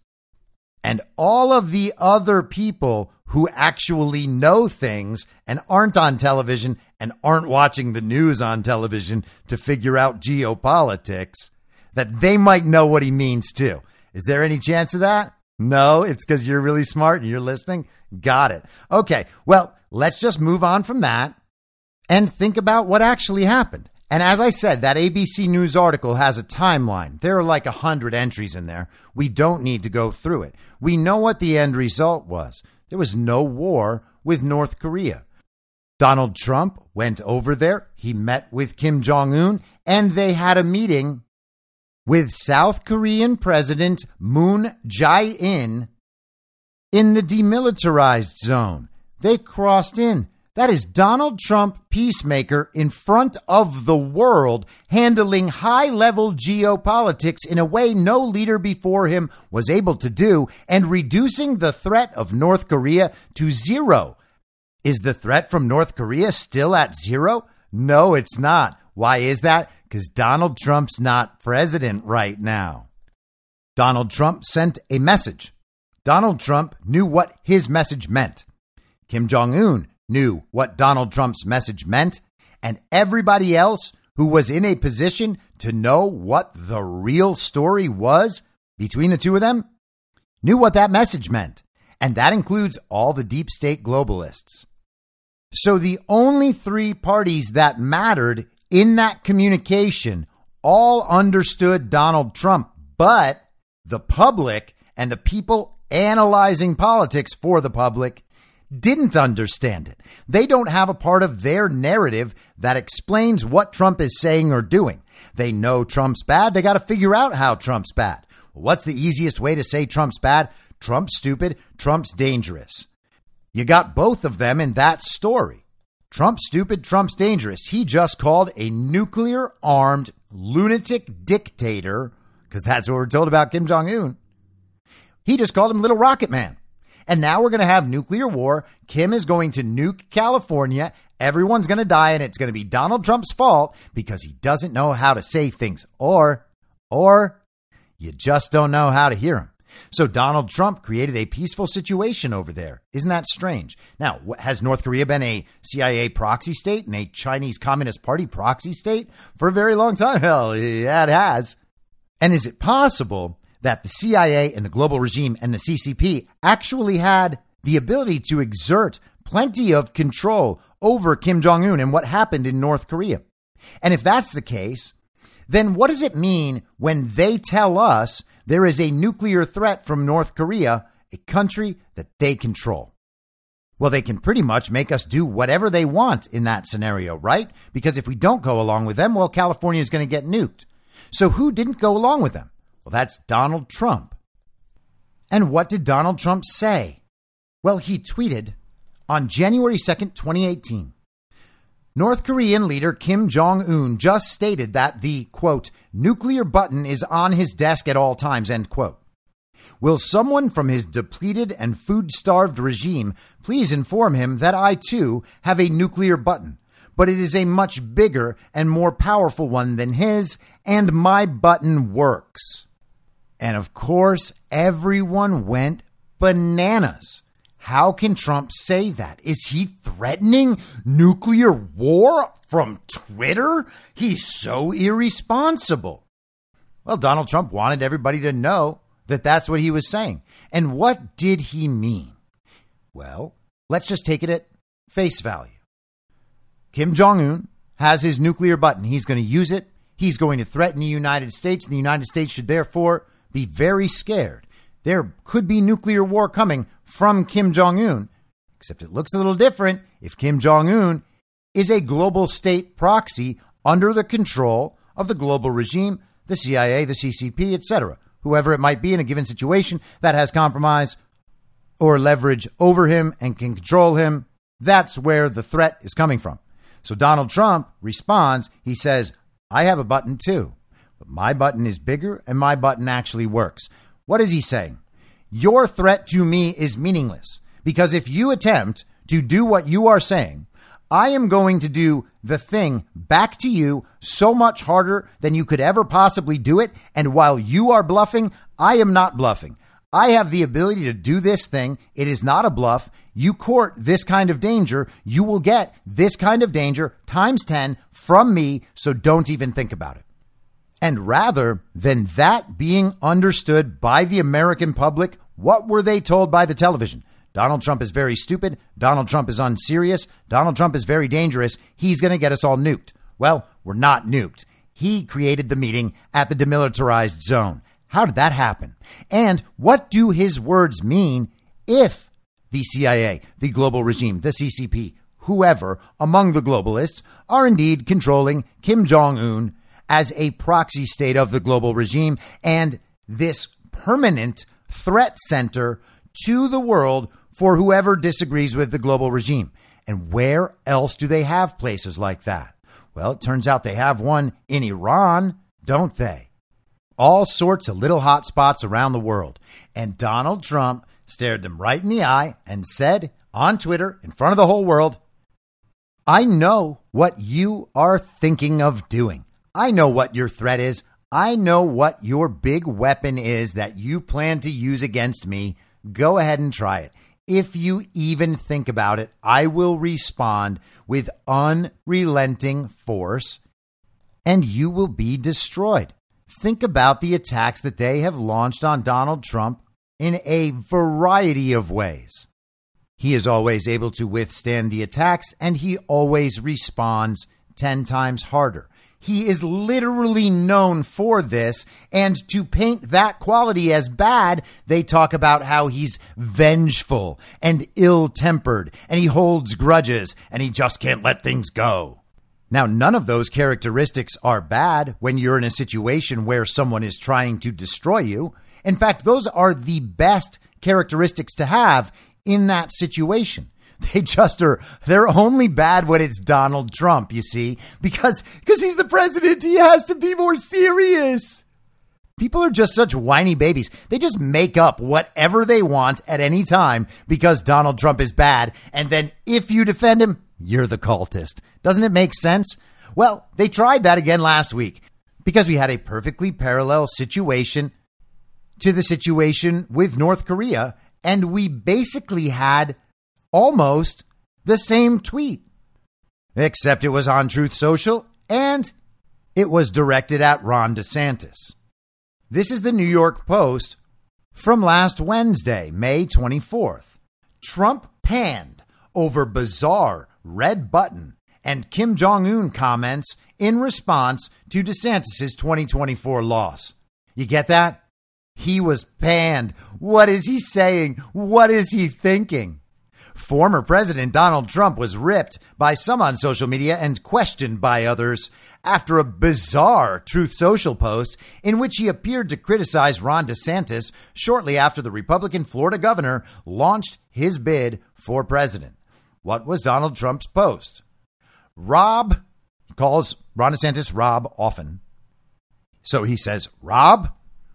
And all of the other people who actually know things and aren't on television and aren't watching the news on television to figure out geopolitics, that they might know what he means too. Is there any chance of that? No, it's because you're really smart and you're listening. Got it. Okay, well, let's just move on from that and think about what actually happened. And as I said, that ABC News article has a timeline. There are like a hundred entries in there. We don't need to go through it. We know what the end result was. There was no war with North Korea. Donald Trump went over there. He met with Kim Jong un, and they had a meeting with South Korean President Moon Jae in in the demilitarized zone. They crossed in. That is Donald Trump, peacemaker, in front of the world, handling high level geopolitics in a way no leader before him was able to do, and reducing the threat of North Korea to zero. Is the threat from North Korea still at zero? No, it's not. Why is that? Because Donald Trump's not president right now. Donald Trump sent a message. Donald Trump knew what his message meant. Kim Jong un knew what Donald Trump's message meant, and everybody else who was in a position to know what the real story was between the two of them knew what that message meant. And that includes all the deep state globalists. So the only three parties that mattered in that communication all understood Donald Trump, but the public and the people analyzing politics for the public didn't understand it. They don't have a part of their narrative that explains what Trump is saying or doing. They know Trump's bad. They got to figure out how Trump's bad. What's the easiest way to say Trump's bad? Trump's stupid. Trump's dangerous. You got both of them in that story. Trump's stupid. Trump's dangerous. He just called a nuclear armed lunatic dictator, because that's what we're told about Kim Jong un. He just called him Little Rocket Man. And now we're going to have nuclear war. Kim is going to nuke California. Everyone's going to die, and it's going to be Donald Trump's fault because he doesn't know how to say things, or, or you just don't know how to hear him. So Donald Trump created a peaceful situation over there. Isn't that strange? Now, has North Korea been a CIA proxy state and a Chinese Communist Party proxy state for a very long time? Hell, yeah, it has. And is it possible that the CIA and the global regime and the CCP actually had the ability to exert plenty of control over Kim Jong un and what happened in North Korea. And if that's the case, then what does it mean when they tell us there is a nuclear threat from North Korea, a country that they control? Well, they can pretty much make us do whatever they want in that scenario, right? Because if we don't go along with them, well, California is going to get nuked. So who didn't go along with them? Well, that's Donald Trump. And what did Donald Trump say? Well, he tweeted on January 2nd, 2018. North Korean leader Kim Jong un just stated that the, quote, nuclear button is on his desk at all times, end quote. Will someone from his depleted and food starved regime please inform him that I too have a nuclear button, but it is a much bigger and more powerful one than his, and my button works. And of course, everyone went bananas. How can Trump say that? Is he threatening nuclear war from Twitter? He's so irresponsible. Well, Donald Trump wanted everybody to know that that's what he was saying. And what did he mean? Well, let's just take it at face value. Kim Jong un has his nuclear button. He's going to use it. He's going to threaten the United States, and the United States should therefore be very scared. There could be nuclear war coming from Kim Jong un, except it looks a little different if Kim Jong un is a global state proxy under the control of the global regime, the CIA, the CCP, etc., whoever it might be in a given situation that has compromise or leverage over him and can control him. That's where the threat is coming from. So Donald Trump responds, he says, I have a button too. But my button is bigger and my button actually works. What is he saying? Your threat to me is meaningless because if you attempt to do what you are saying, I am going to do the thing back to you so much harder than you could ever possibly do it. And while you are bluffing, I am not bluffing. I have the ability to do this thing. It is not a bluff. You court this kind of danger, you will get this kind of danger times 10 from me. So don't even think about it. And rather than that being understood by the American public, what were they told by the television? Donald Trump is very stupid. Donald Trump is unserious. Donald Trump is very dangerous. He's going to get us all nuked. Well, we're not nuked. He created the meeting at the demilitarized zone. How did that happen? And what do his words mean if the CIA, the global regime, the CCP, whoever among the globalists are indeed controlling Kim Jong un as a proxy state of the global regime and this permanent threat center to the world for whoever disagrees with the global regime. And where else do they have places like that? Well, it turns out they have one in Iran, don't they? All sorts of little hot spots around the world. And Donald Trump stared them right in the eye and said on Twitter in front of the whole world, I know what you are thinking of doing. I know what your threat is. I know what your big weapon is that you plan to use against me. Go ahead and try it. If you even think about it, I will respond with unrelenting force and you will be destroyed. Think about the attacks that they have launched on Donald Trump in a variety of ways. He is always able to withstand the attacks and he always responds 10 times harder. He is literally known for this. And to paint that quality as bad, they talk about how he's vengeful and ill tempered and he holds grudges and he just can't let things go. Now, none of those characteristics are bad when you're in a situation where someone is trying to destroy you. In fact, those are the best characteristics to have in that situation. They just are they're only bad when it's Donald Trump, you see, because because he's the president, he has to be more serious. People are just such whiny babies. They just make up whatever they want at any time because Donald Trump is bad. And then if you defend him, you're the cultist. Doesn't it make sense? Well, they tried that again last week because we had a perfectly parallel situation to the situation with North Korea. And we basically had almost the same tweet, except it was on Truth Social and it was directed at Ron DeSantis. This is the New York Post from last Wednesday, May 24th. Trump panned over bizarre red button and Kim Jong un comments in response to DeSantis' 2024 loss. You get that? He was panned. What is he saying? What is he thinking? Former President Donald Trump was ripped by some on social media and questioned by others after a bizarre Truth Social post in which he appeared to criticize Ron DeSantis shortly after the Republican Florida governor launched his bid for president. What was Donald Trump's post? Rob calls Ron DeSantis Rob often. So he says, Rob,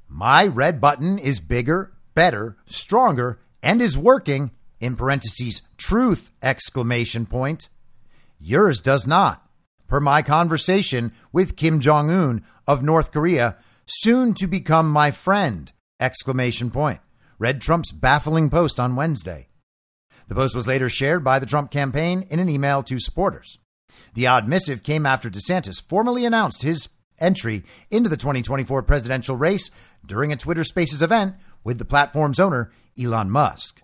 my red button is bigger, better, stronger, and is working in parentheses, truth, exclamation point. Yours does not. Per my conversation with Kim Jong un of North Korea, soon to become my friend, exclamation point. Read Trump's baffling post on Wednesday. The post was later shared by the Trump campaign in an email to supporters. The odd missive came after DeSantis formally announced his entry into the 2024 presidential race during a Twitter Spaces event with the platform's owner, Elon Musk.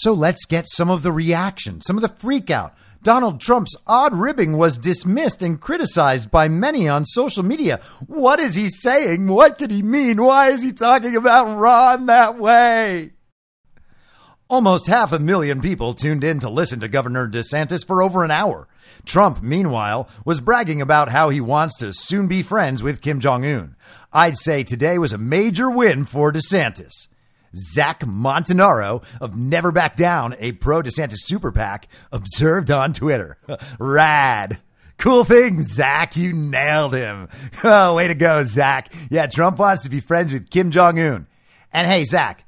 So let's get some of the reaction, some of the freak out. Donald Trump's odd ribbing was dismissed and criticized by many on social media. What is he saying? What could he mean? Why is he talking about Ron that way? Almost half a million people tuned in to listen to Governor DeSantis for over an hour. Trump, meanwhile, was bragging about how he wants to soon be friends with Kim Jong un. I'd say today was a major win for DeSantis. Zach Montanaro of Never Back Down, a pro DeSantis super PAC, observed on Twitter. Rad. Cool thing, Zach. You nailed him. Oh, way to go, Zach. Yeah, Trump wants to be friends with Kim Jong un. And hey, Zach,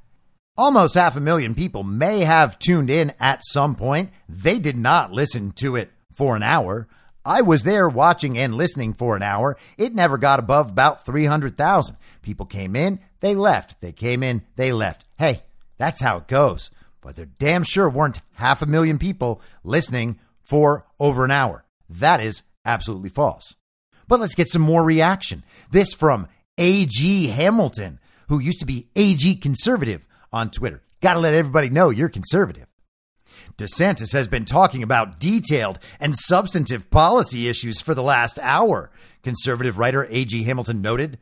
almost half a million people may have tuned in at some point. They did not listen to it for an hour. I was there watching and listening for an hour. It never got above about 300,000. People came in, they left. They came in, they left. Hey, that's how it goes. But there damn sure weren't half a million people listening for over an hour. That is absolutely false. But let's get some more reaction. This from AG Hamilton, who used to be AG Conservative on Twitter. Got to let everybody know you're conservative. DeSantis has been talking about detailed and substantive policy issues for the last hour, conservative writer A.G. Hamilton noted.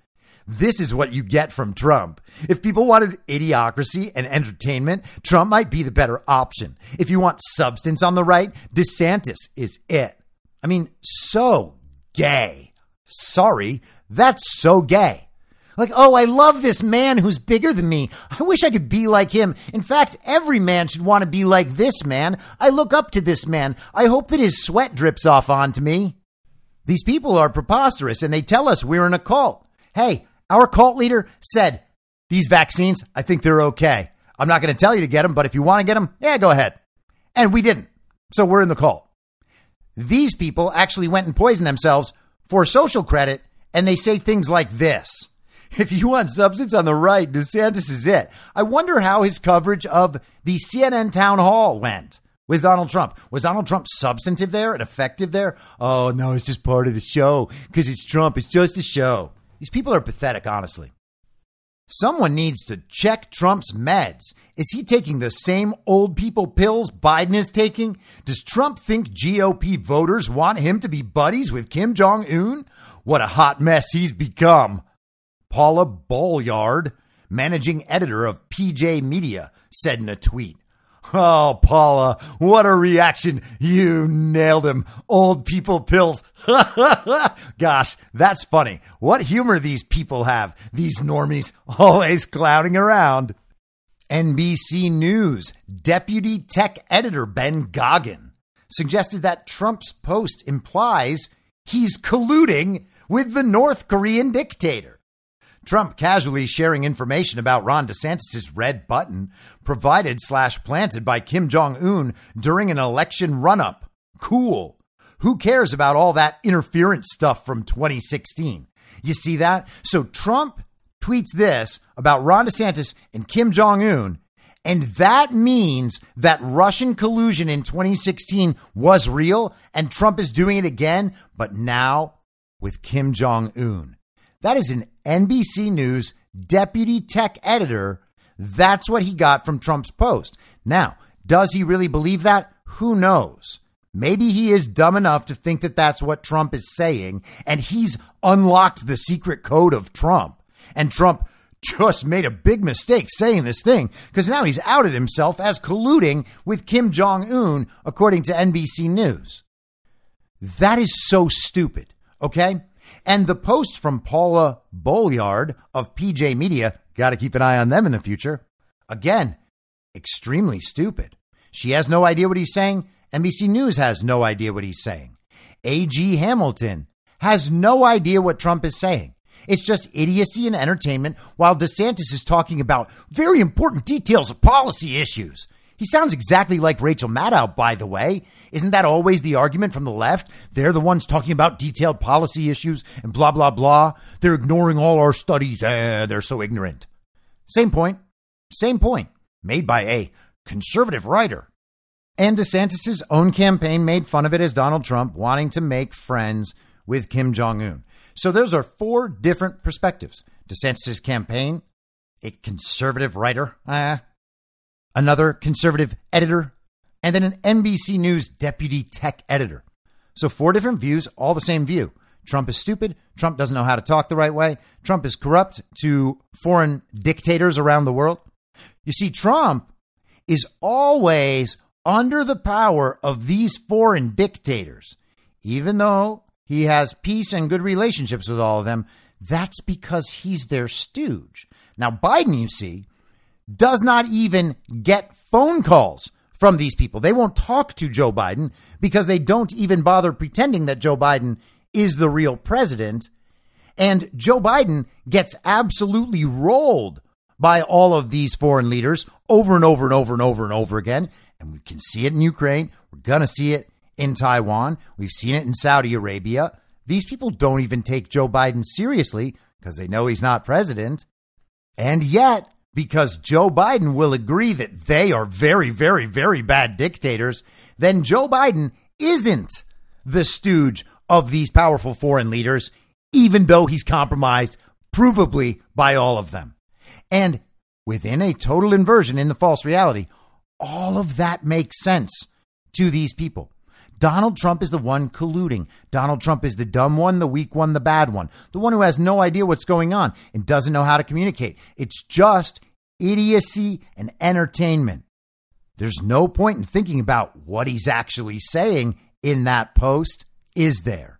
This is what you get from Trump. If people wanted idiocracy and entertainment, Trump might be the better option. If you want substance on the right, DeSantis is it. I mean, so gay. Sorry, that's so gay. Like, oh, I love this man who's bigger than me. I wish I could be like him. In fact, every man should want to be like this man. I look up to this man. I hope that his sweat drips off onto me. These people are preposterous and they tell us we're in a cult. Hey, our cult leader said, These vaccines, I think they're okay. I'm not going to tell you to get them, but if you want to get them, yeah, go ahead. And we didn't. So we're in the cult. These people actually went and poisoned themselves for social credit, and they say things like this. If you want substance on the right, DeSantis is it. I wonder how his coverage of the CNN town hall went with Donald Trump. Was Donald Trump substantive there and effective there? Oh, no, it's just part of the show because it's Trump. It's just a show. These people are pathetic, honestly. Someone needs to check Trump's meds. Is he taking the same old people pills Biden is taking? Does Trump think GOP voters want him to be buddies with Kim Jong un? What a hot mess he's become. Paula Bolyard, managing editor of PJ Media, said in a tweet. Oh, Paula, what a reaction. You nailed him. Old people pills. Gosh, that's funny. What humor these people have. These normies always clowning around. NBC News deputy tech editor Ben Goggin suggested that Trump's post implies he's colluding with the North Korean dictator. Trump casually sharing information about Ron DeSantis' red button provided slash planted by Kim Jong un during an election run up. Cool. Who cares about all that interference stuff from 2016? You see that? So Trump tweets this about Ron DeSantis and Kim Jong un. And that means that Russian collusion in 2016 was real and Trump is doing it again, but now with Kim Jong un. That is an NBC News deputy tech editor. That's what he got from Trump's post. Now, does he really believe that? Who knows? Maybe he is dumb enough to think that that's what Trump is saying, and he's unlocked the secret code of Trump. And Trump just made a big mistake saying this thing because now he's outed himself as colluding with Kim Jong un, according to NBC News. That is so stupid, okay? And the post from Paula Bolyard of PJ Media, got to keep an eye on them in the future. Again, extremely stupid. She has no idea what he's saying. NBC News has no idea what he's saying. A.G. Hamilton has no idea what Trump is saying. It's just idiocy and entertainment while DeSantis is talking about very important details of policy issues. He sounds exactly like Rachel Maddow, by the way. Isn't that always the argument from the left? They're the ones talking about detailed policy issues and blah, blah, blah. They're ignoring all our studies. Eh, they're so ignorant. Same point. Same point. Made by a conservative writer. And DeSantis' own campaign made fun of it as Donald Trump wanting to make friends with Kim Jong un. So those are four different perspectives. DeSantis' campaign, a conservative writer, eh, another conservative editor, and then an NBC News deputy tech editor. So, four different views, all the same view. Trump is stupid. Trump doesn't know how to talk the right way. Trump is corrupt to foreign dictators around the world. You see, Trump is always under the power of these foreign dictators. Even though he has peace and good relationships with all of them, that's because he's their stooge. Now, Biden, you see, does not even get phone calls from these people. They won't talk to Joe Biden because they don't even bother pretending that Joe Biden is the real president. And Joe Biden gets absolutely rolled by all of these foreign leaders over and over and over and over and over again. And we can see it in Ukraine. We're going to see it in Taiwan. We've seen it in Saudi Arabia. These people don't even take Joe Biden seriously because they know he's not president. And yet, because Joe Biden will agree that they are very, very, very bad dictators, then Joe Biden isn't the stooge of these powerful foreign leaders, even though he's compromised provably by all of them. And within a total inversion in the false reality, all of that makes sense to these people. Donald Trump is the one colluding. Donald Trump is the dumb one, the weak one, the bad one, the one who has no idea what's going on and doesn't know how to communicate. It's just idiocy and entertainment. There's no point in thinking about what he's actually saying in that post, is there?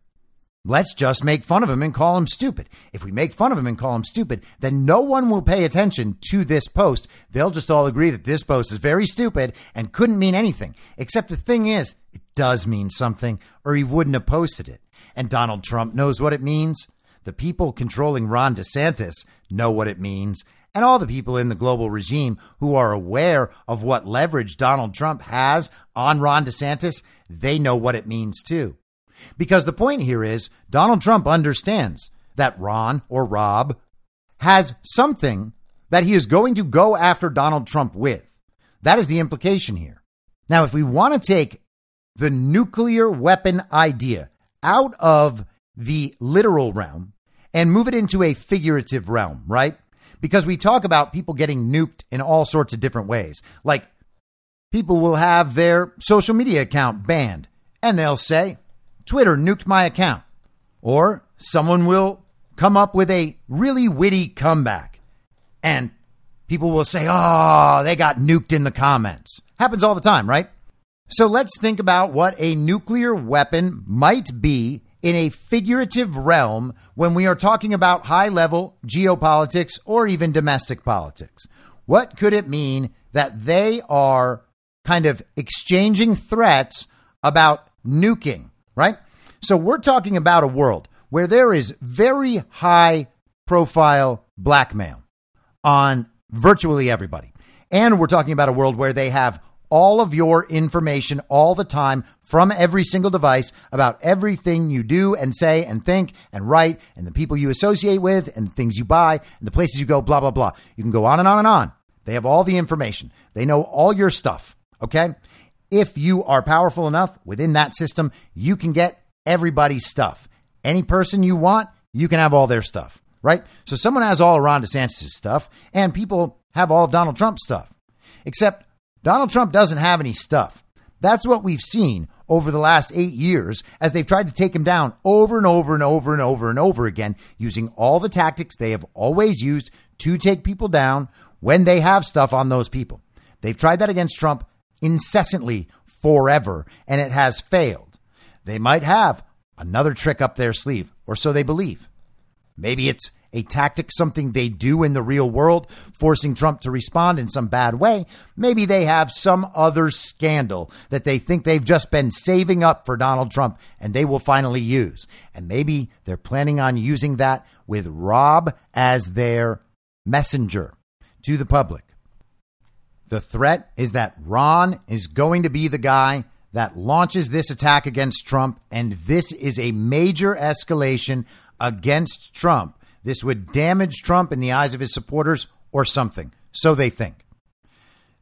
Let's just make fun of him and call him stupid. If we make fun of him and call him stupid, then no one will pay attention to this post. They'll just all agree that this post is very stupid and couldn't mean anything. Except the thing is, it does mean something, or he wouldn't have posted it. And Donald Trump knows what it means. The people controlling Ron DeSantis know what it means. And all the people in the global regime who are aware of what leverage Donald Trump has on Ron DeSantis, they know what it means too. Because the point here is Donald Trump understands that Ron or Rob has something that he is going to go after Donald Trump with. That is the implication here. Now, if we want to take the nuclear weapon idea out of the literal realm and move it into a figurative realm, right? Because we talk about people getting nuked in all sorts of different ways. Like people will have their social media account banned and they'll say, Twitter nuked my account. Or someone will come up with a really witty comeback and people will say, oh, they got nuked in the comments. Happens all the time, right? So let's think about what a nuclear weapon might be in a figurative realm when we are talking about high level geopolitics or even domestic politics. What could it mean that they are kind of exchanging threats about nuking? right? So we're talking about a world where there is very high profile blackmail on virtually everybody. And we're talking about a world where they have all of your information all the time from every single device about everything you do and say and think and write and the people you associate with and the things you buy and the places you go, blah, blah, blah. You can go on and on and on. They have all the information. They know all your stuff. Okay if you are powerful enough within that system, you can get everybody's stuff. Any person you want, you can have all their stuff, right? So someone has all Ron DeSantis' stuff, and people have all of Donald Trump's stuff. Except Donald Trump doesn't have any stuff. That's what we've seen over the last eight years as they've tried to take him down over and over and over and over and over again, using all the tactics they have always used to take people down when they have stuff on those people. They've tried that against Trump incessantly forever, and it has failed. They might have another trick up their sleeve, or so they believe. Maybe it's a tactic, something they do in the real world, forcing Trump to respond in some bad way. Maybe they have some other scandal that they think they've just been saving up for Donald Trump and they will finally use. And maybe they're planning on using that with Rob as their messenger to the public. The threat is that Ron is going to be the guy that launches this attack against Trump, and this is a major escalation against Trump. This would damage Trump in the eyes of his supporters or something. So they think.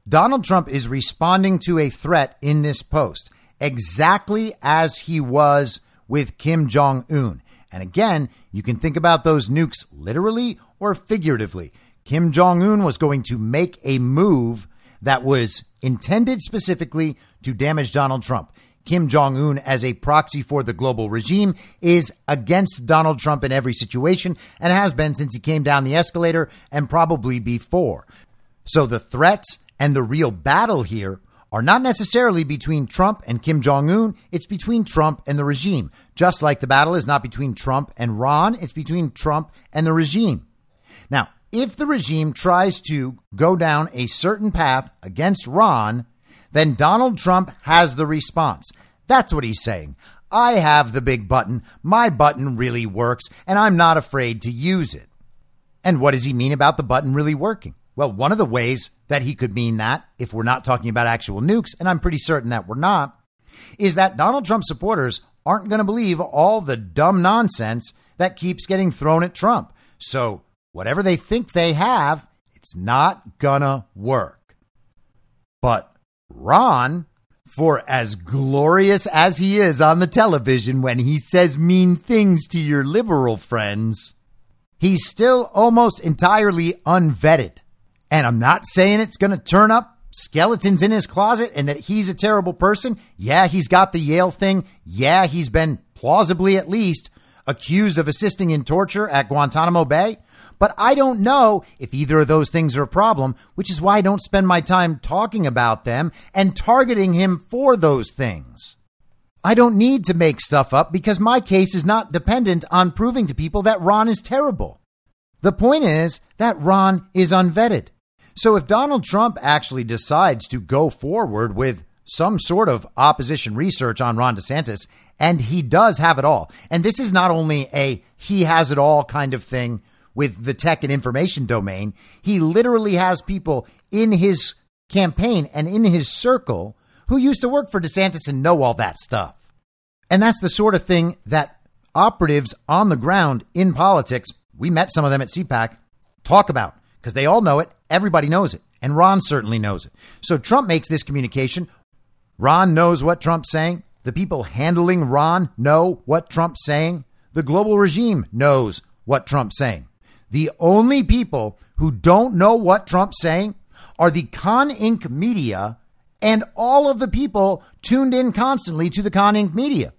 Donald Trump is responding to a threat in this post exactly as he was with Kim Jong un. And again, you can think about those nukes literally or figuratively. Kim Jong un was going to make a move that was intended specifically to damage Donald Trump. Kim Jong un, as a proxy for the global regime, is against Donald Trump in every situation and has been since he came down the escalator and probably before. So the threats and the real battle here are not necessarily between Trump and Kim Jong un, it's between Trump and the regime. Just like the battle is not between Trump and Ron, it's between Trump and the regime. Now, if the regime tries to go down a certain path against Ron, then Donald Trump has the response. That's what he's saying. I have the big button. My button really works, and I'm not afraid to use it. And what does he mean about the button really working? Well, one of the ways that he could mean that, if we're not talking about actual nukes, and I'm pretty certain that we're not, is that Donald Trump supporters aren't going to believe all the dumb nonsense that keeps getting thrown at Trump. So whatever they think they have, it's not gonna work. But Ron, for as glorious as he is on the television when he says mean things to your liberal friends, he's still almost entirely unvetted. And I'm not saying it's going to turn up skeletons in his closet and that he's a terrible person. Yeah, he's got the Yale thing. Yeah, he's been plausibly at least accused of assisting in torture at Guantanamo Bay. But I don't know if either of those things are a problem, which is why I don't spend my time talking about them and targeting him for those things. I don't need to make stuff up because my case is not dependent on proving to people that Ron is terrible. The point is that Ron is unvetted. So if Donald Trump actually decides to go forward with some sort of opposition research on Ron DeSantis, and he does have it all, and this is not only a he has it all kind of thing with the tech and information domain, he literally has people in his campaign and in his circle who used to work for DeSantis and know all that stuff. And that's the sort of thing that operatives on the ground in politics, we met some of them at CPAC, talk about because they all know it. Everybody knows it. And Ron certainly knows it. So Trump makes this communication. Ron knows what Trump's saying. The people handling Ron know what Trump's saying. The global regime knows what Trump's saying. The only people who don't know what Trump's saying are the Con Inc. media and all of the people tuned in constantly to the Con Inc. media.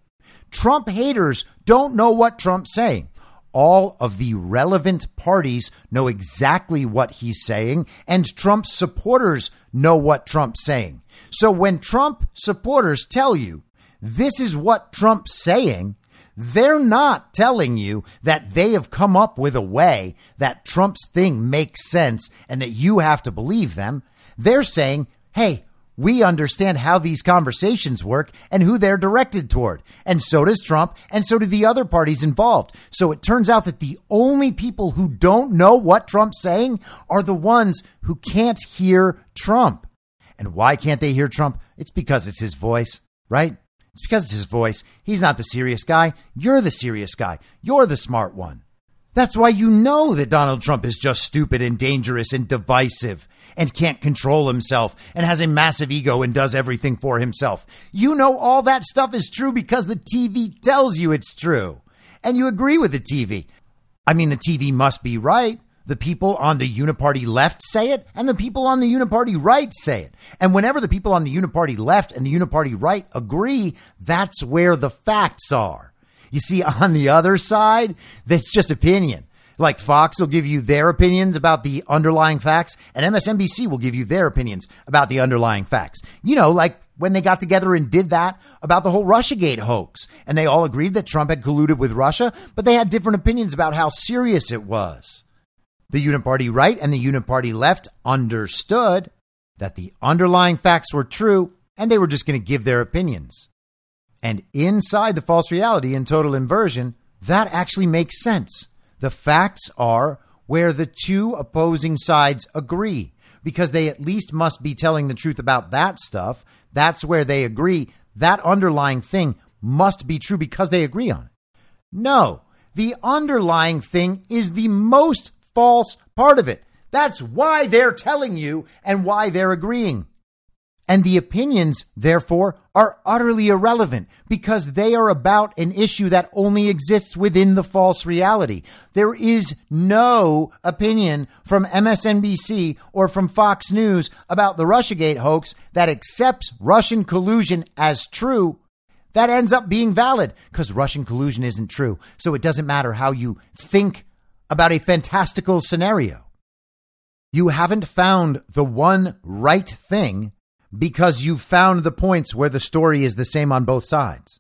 Trump haters don't know what Trump's saying. All of the relevant parties know exactly what he's saying, and Trump's supporters know what Trump's saying. So when Trump supporters tell you this is what Trump's saying, they're not telling you that they have come up with a way that Trump's thing makes sense and that you have to believe them. They're saying, hey, we understand how these conversations work and who they're directed toward. And so does Trump, and so do the other parties involved. So it turns out that the only people who don't know what Trump's saying are the ones who can't hear Trump. And why can't they hear Trump? It's because it's his voice, right? It's because it's his voice. He's not the serious guy. You're the serious guy. You're the smart one. That's why you know that Donald Trump is just stupid and dangerous and divisive and can't control himself and has a massive ego and does everything for himself. You know all that stuff is true because the TV tells you it's true. And you agree with the TV. I mean, the TV must be right. The people on the uniparty left say it, and the people on the uniparty right say it. And whenever the people on the uniparty left and the uniparty right agree, that's where the facts are. You see, on the other side, that's just opinion. Like Fox will give you their opinions about the underlying facts, and MSNBC will give you their opinions about the underlying facts. You know, like when they got together and did that about the whole Russiagate hoax, and they all agreed that Trump had colluded with Russia, but they had different opinions about how serious it was. The Uniparty right and the Uniparty left understood that the underlying facts were true, and they were just going to give their opinions. And inside the false reality and total inversion, that actually makes sense. The facts are where the two opposing sides agree because they at least must be telling the truth about that stuff. That's where they agree. That underlying thing must be true because they agree on it. No, the underlying thing is the most false part of it. That's why they're telling you and why they're agreeing. And the opinions, therefore, are utterly irrelevant because they are about an issue that only exists within the false reality. There is no opinion from MSNBC or from Fox News about the Russiagate hoax that accepts Russian collusion as true. That ends up being valid because Russian collusion isn't true. So it doesn't matter how you think about a fantastical scenario. You haven't found the one right thing because you've found the points where the story is the same on both sides.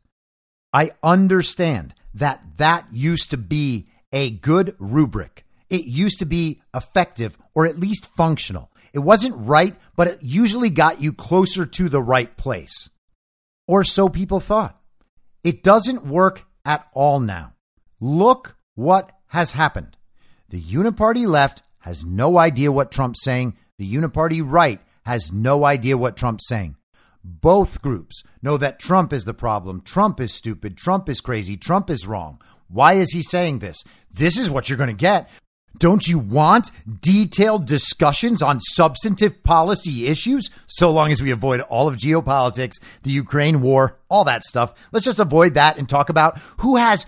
I understand that that used to be a good rubric. It used to be effective or at least functional. It wasn't right, but it usually got you closer to the right place. Or so people thought. It doesn't work at all now. Look what has happened. The uniparty left has no idea what Trump's saying. The uniparty right has no idea what Trump's saying. Both groups know that Trump is the problem. Trump is stupid. Trump is crazy. Trump is wrong. Why is he saying this? This is what you're going to get. Don't you want detailed discussions on substantive policy issues? So long as we avoid all of geopolitics, the Ukraine war, all that stuff. Let's just avoid that and talk about who has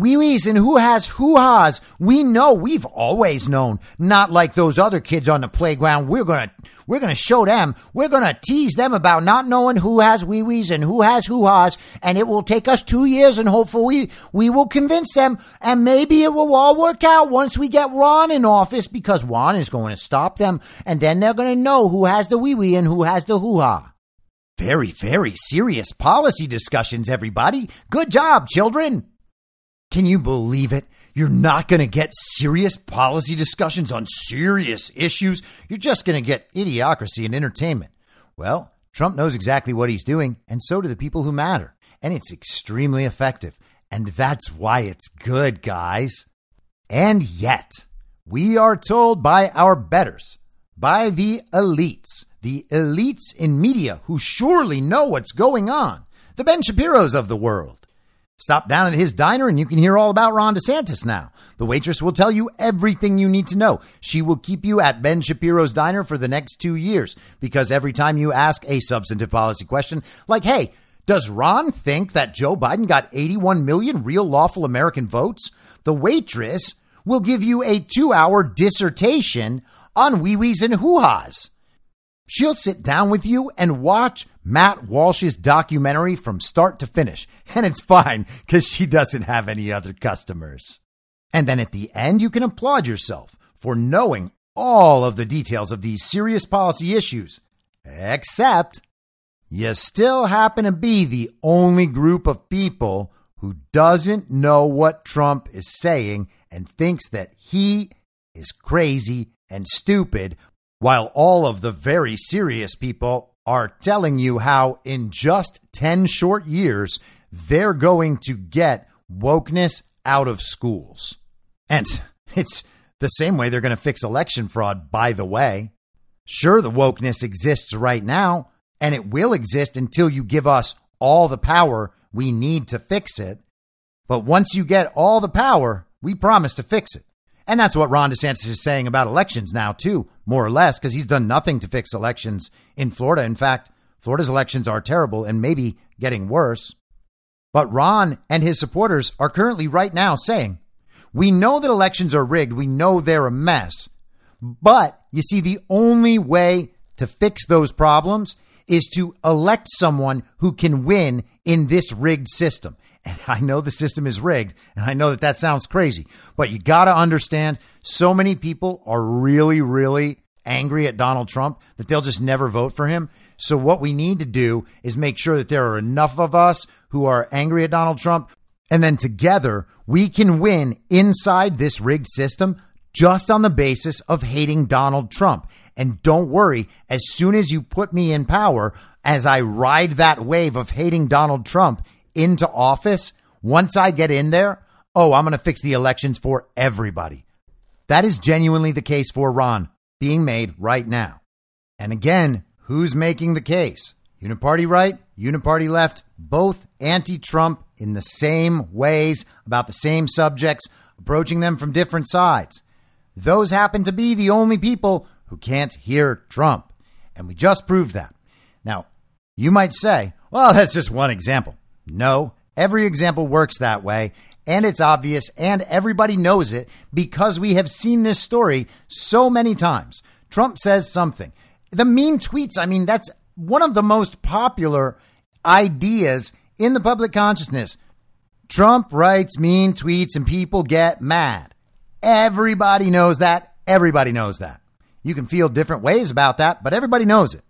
Wee wees and who has hoo ha's. We know, we've always known. Not like those other kids on the playground. We're gonna, we're gonna show them. We're gonna tease them about not knowing who has wee wees and who has hoo ha's. And it will take us two years and hopefully we will convince them. And maybe it will all work out once we get Ron in office because Ron is going to stop them. And then they're gonna know who has the wee wee and who has the hoo ha. Very, very serious policy discussions, everybody. Good job, children. Can you believe it? You're not going to get serious policy discussions on serious issues. You're just going to get idiocracy and entertainment. Well, Trump knows exactly what he's doing, and so do the people who matter. And it's extremely effective. And that's why it's good, guys. And yet, we are told by our betters, by the elites, the elites in media who surely know what's going on, the Ben Shapiro's of the world Stop down at his diner and you can hear all about Ron DeSantis now. The waitress will tell you everything you need to know. She will keep you at Ben Shapiro's diner for the next two years because every time you ask a substantive policy question, like, hey, does Ron think that Joe Biden got 81 million real lawful American votes? The waitress will give you a two hour dissertation on wee wees and hoo ha's. She'll sit down with you and watch Matt Walsh's documentary from start to finish. And it's fine because she doesn't have any other customers. And then at the end, you can applaud yourself for knowing all of the details of these serious policy issues. Except you still happen to be the only group of people who doesn't know what Trump is saying and thinks that he is crazy and stupid while all of the very serious people are telling you how in just 10 short years, they're going to get wokeness out of schools. And it's the same way they're going to fix election fraud, by the way. Sure, the wokeness exists right now, and it will exist until you give us all the power we need to fix it. But once you get all the power, we promise to fix it. And that's what Ron DeSantis is saying about elections now, too, more or less, because he's done nothing to fix elections in Florida. In fact, Florida's elections are terrible and maybe getting worse. But Ron and his supporters are currently right now saying, we know that elections are rigged. We know they're a mess. But you see, the only way to fix those problems is to elect someone who can win in this rigged system. And I know the system is rigged, and I know that that sounds crazy, but you got to understand so many people are really, really angry at Donald Trump that they'll just never vote for him. So, what we need to do is make sure that there are enough of us who are angry at Donald Trump, and then together we can win inside this rigged system just on the basis of hating Donald Trump. And don't worry, as soon as you put me in power, as I ride that wave of hating Donald Trump, into office, once I get in there, oh, I'm going to fix the elections for everybody. That is genuinely the case for Ron being made right now. And again, who's making the case? Uniparty right, Uniparty left, both anti Trump in the same ways, about the same subjects, approaching them from different sides. Those happen to be the only people who can't hear Trump. And we just proved that. Now, you might say, well, that's just one example. No, every example works that way, and it's obvious, and everybody knows it because we have seen this story so many times. Trump says something. The mean tweets, I mean, that's one of the most popular ideas in the public consciousness. Trump writes mean tweets and people get mad. Everybody knows that. Everybody knows that. You can feel different ways about that, but everybody knows it.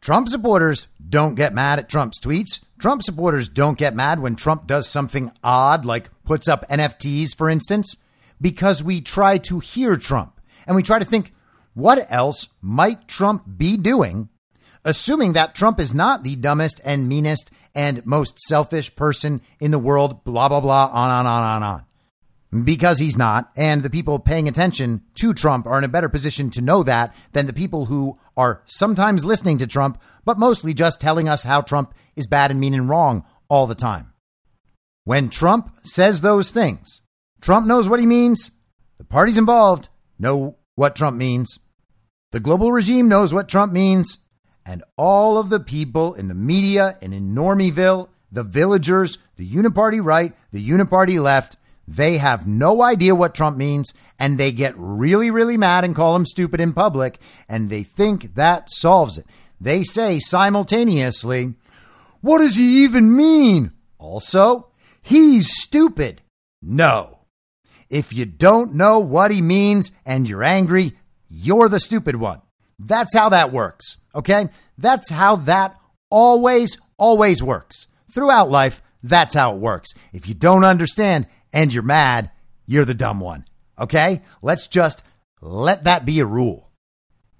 Trump supporters don't get mad at Trump's tweets. Trump supporters don't get mad when Trump does something odd, like puts up NFTs, for instance, because we try to hear Trump and we try to think, what else might Trump be doing, assuming that Trump is not the dumbest and meanest and most selfish person in the world, blah, blah, blah, on, on, on, on, on because he's not. And the people paying attention to Trump are in a better position to know that than the people who are sometimes listening to Trump, but mostly just telling us how Trump is bad and mean and wrong all the time. When Trump says those things, Trump knows what he means. The parties involved know what Trump means. The global regime knows what Trump means. And all of the people in the media and in Normieville, the villagers, the uniparty right, the uniparty left, they have no idea what Trump means and they get really, really mad and call him stupid in public and they think that solves it. They say simultaneously, what does he even mean? Also, he's stupid. No. If you don't know what he means and you're angry, you're the stupid one. That's how that works. Okay. That's how that always, always works. Throughout life, that's how it works. If you don't understand and you're mad, you're the dumb one. Okay? Let's just let that be a rule.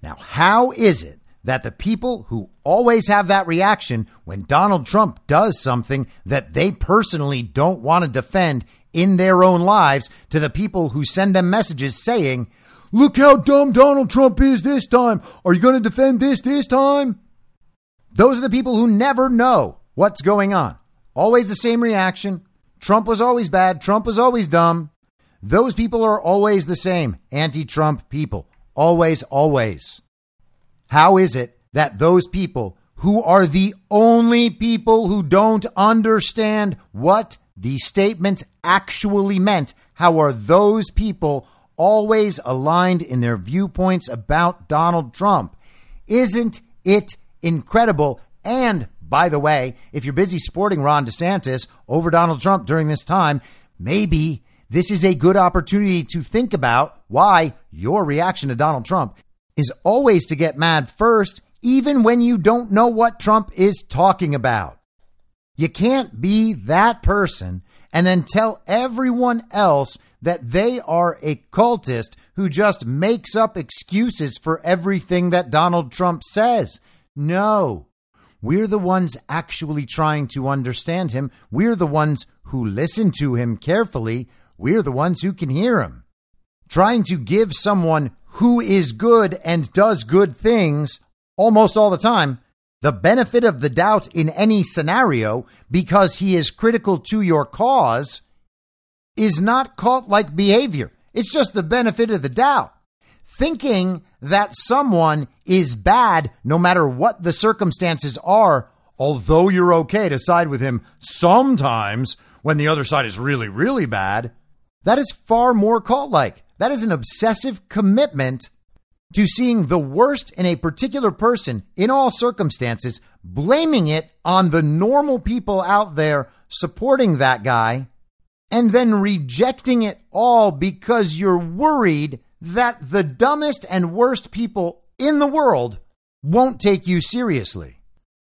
Now, how is it that the people who always have that reaction when Donald Trump does something that they personally don't want to defend in their own lives to the people who send them messages saying, Look how dumb Donald Trump is this time. Are you going to defend this this time? Those are the people who never know what's going on. Always the same reaction. Trump was always bad. Trump was always dumb. Those people are always the same anti Trump people. Always, always. How is it that those people who are the only people who don't understand what the statement actually meant, how are those people always aligned in their viewpoints about Donald Trump? Isn't it incredible? And by the way, if you're busy sporting Ron DeSantis over Donald Trump during this time, maybe this is a good opportunity to think about why your reaction to Donald Trump is always to get mad first, even when you don't know what Trump is talking about. You can't be that person and then tell everyone else that they are a cultist who just makes up excuses for everything that Donald Trump says. No. We're the ones actually trying to understand him. We're the ones who listen to him carefully. We're the ones who can hear him. Trying to give someone who is good and does good things almost all the time the benefit of the doubt in any scenario because he is critical to your cause is not cult like behavior. It's just the benefit of the doubt. Thinking that someone is bad no matter what the circumstances are, although you're okay to side with him sometimes when the other side is really, really bad, that is far more cult like. That is an obsessive commitment to seeing the worst in a particular person in all circumstances, blaming it on the normal people out there supporting that guy, and then rejecting it all because you're worried that the dumbest and worst people in the world won't take you seriously.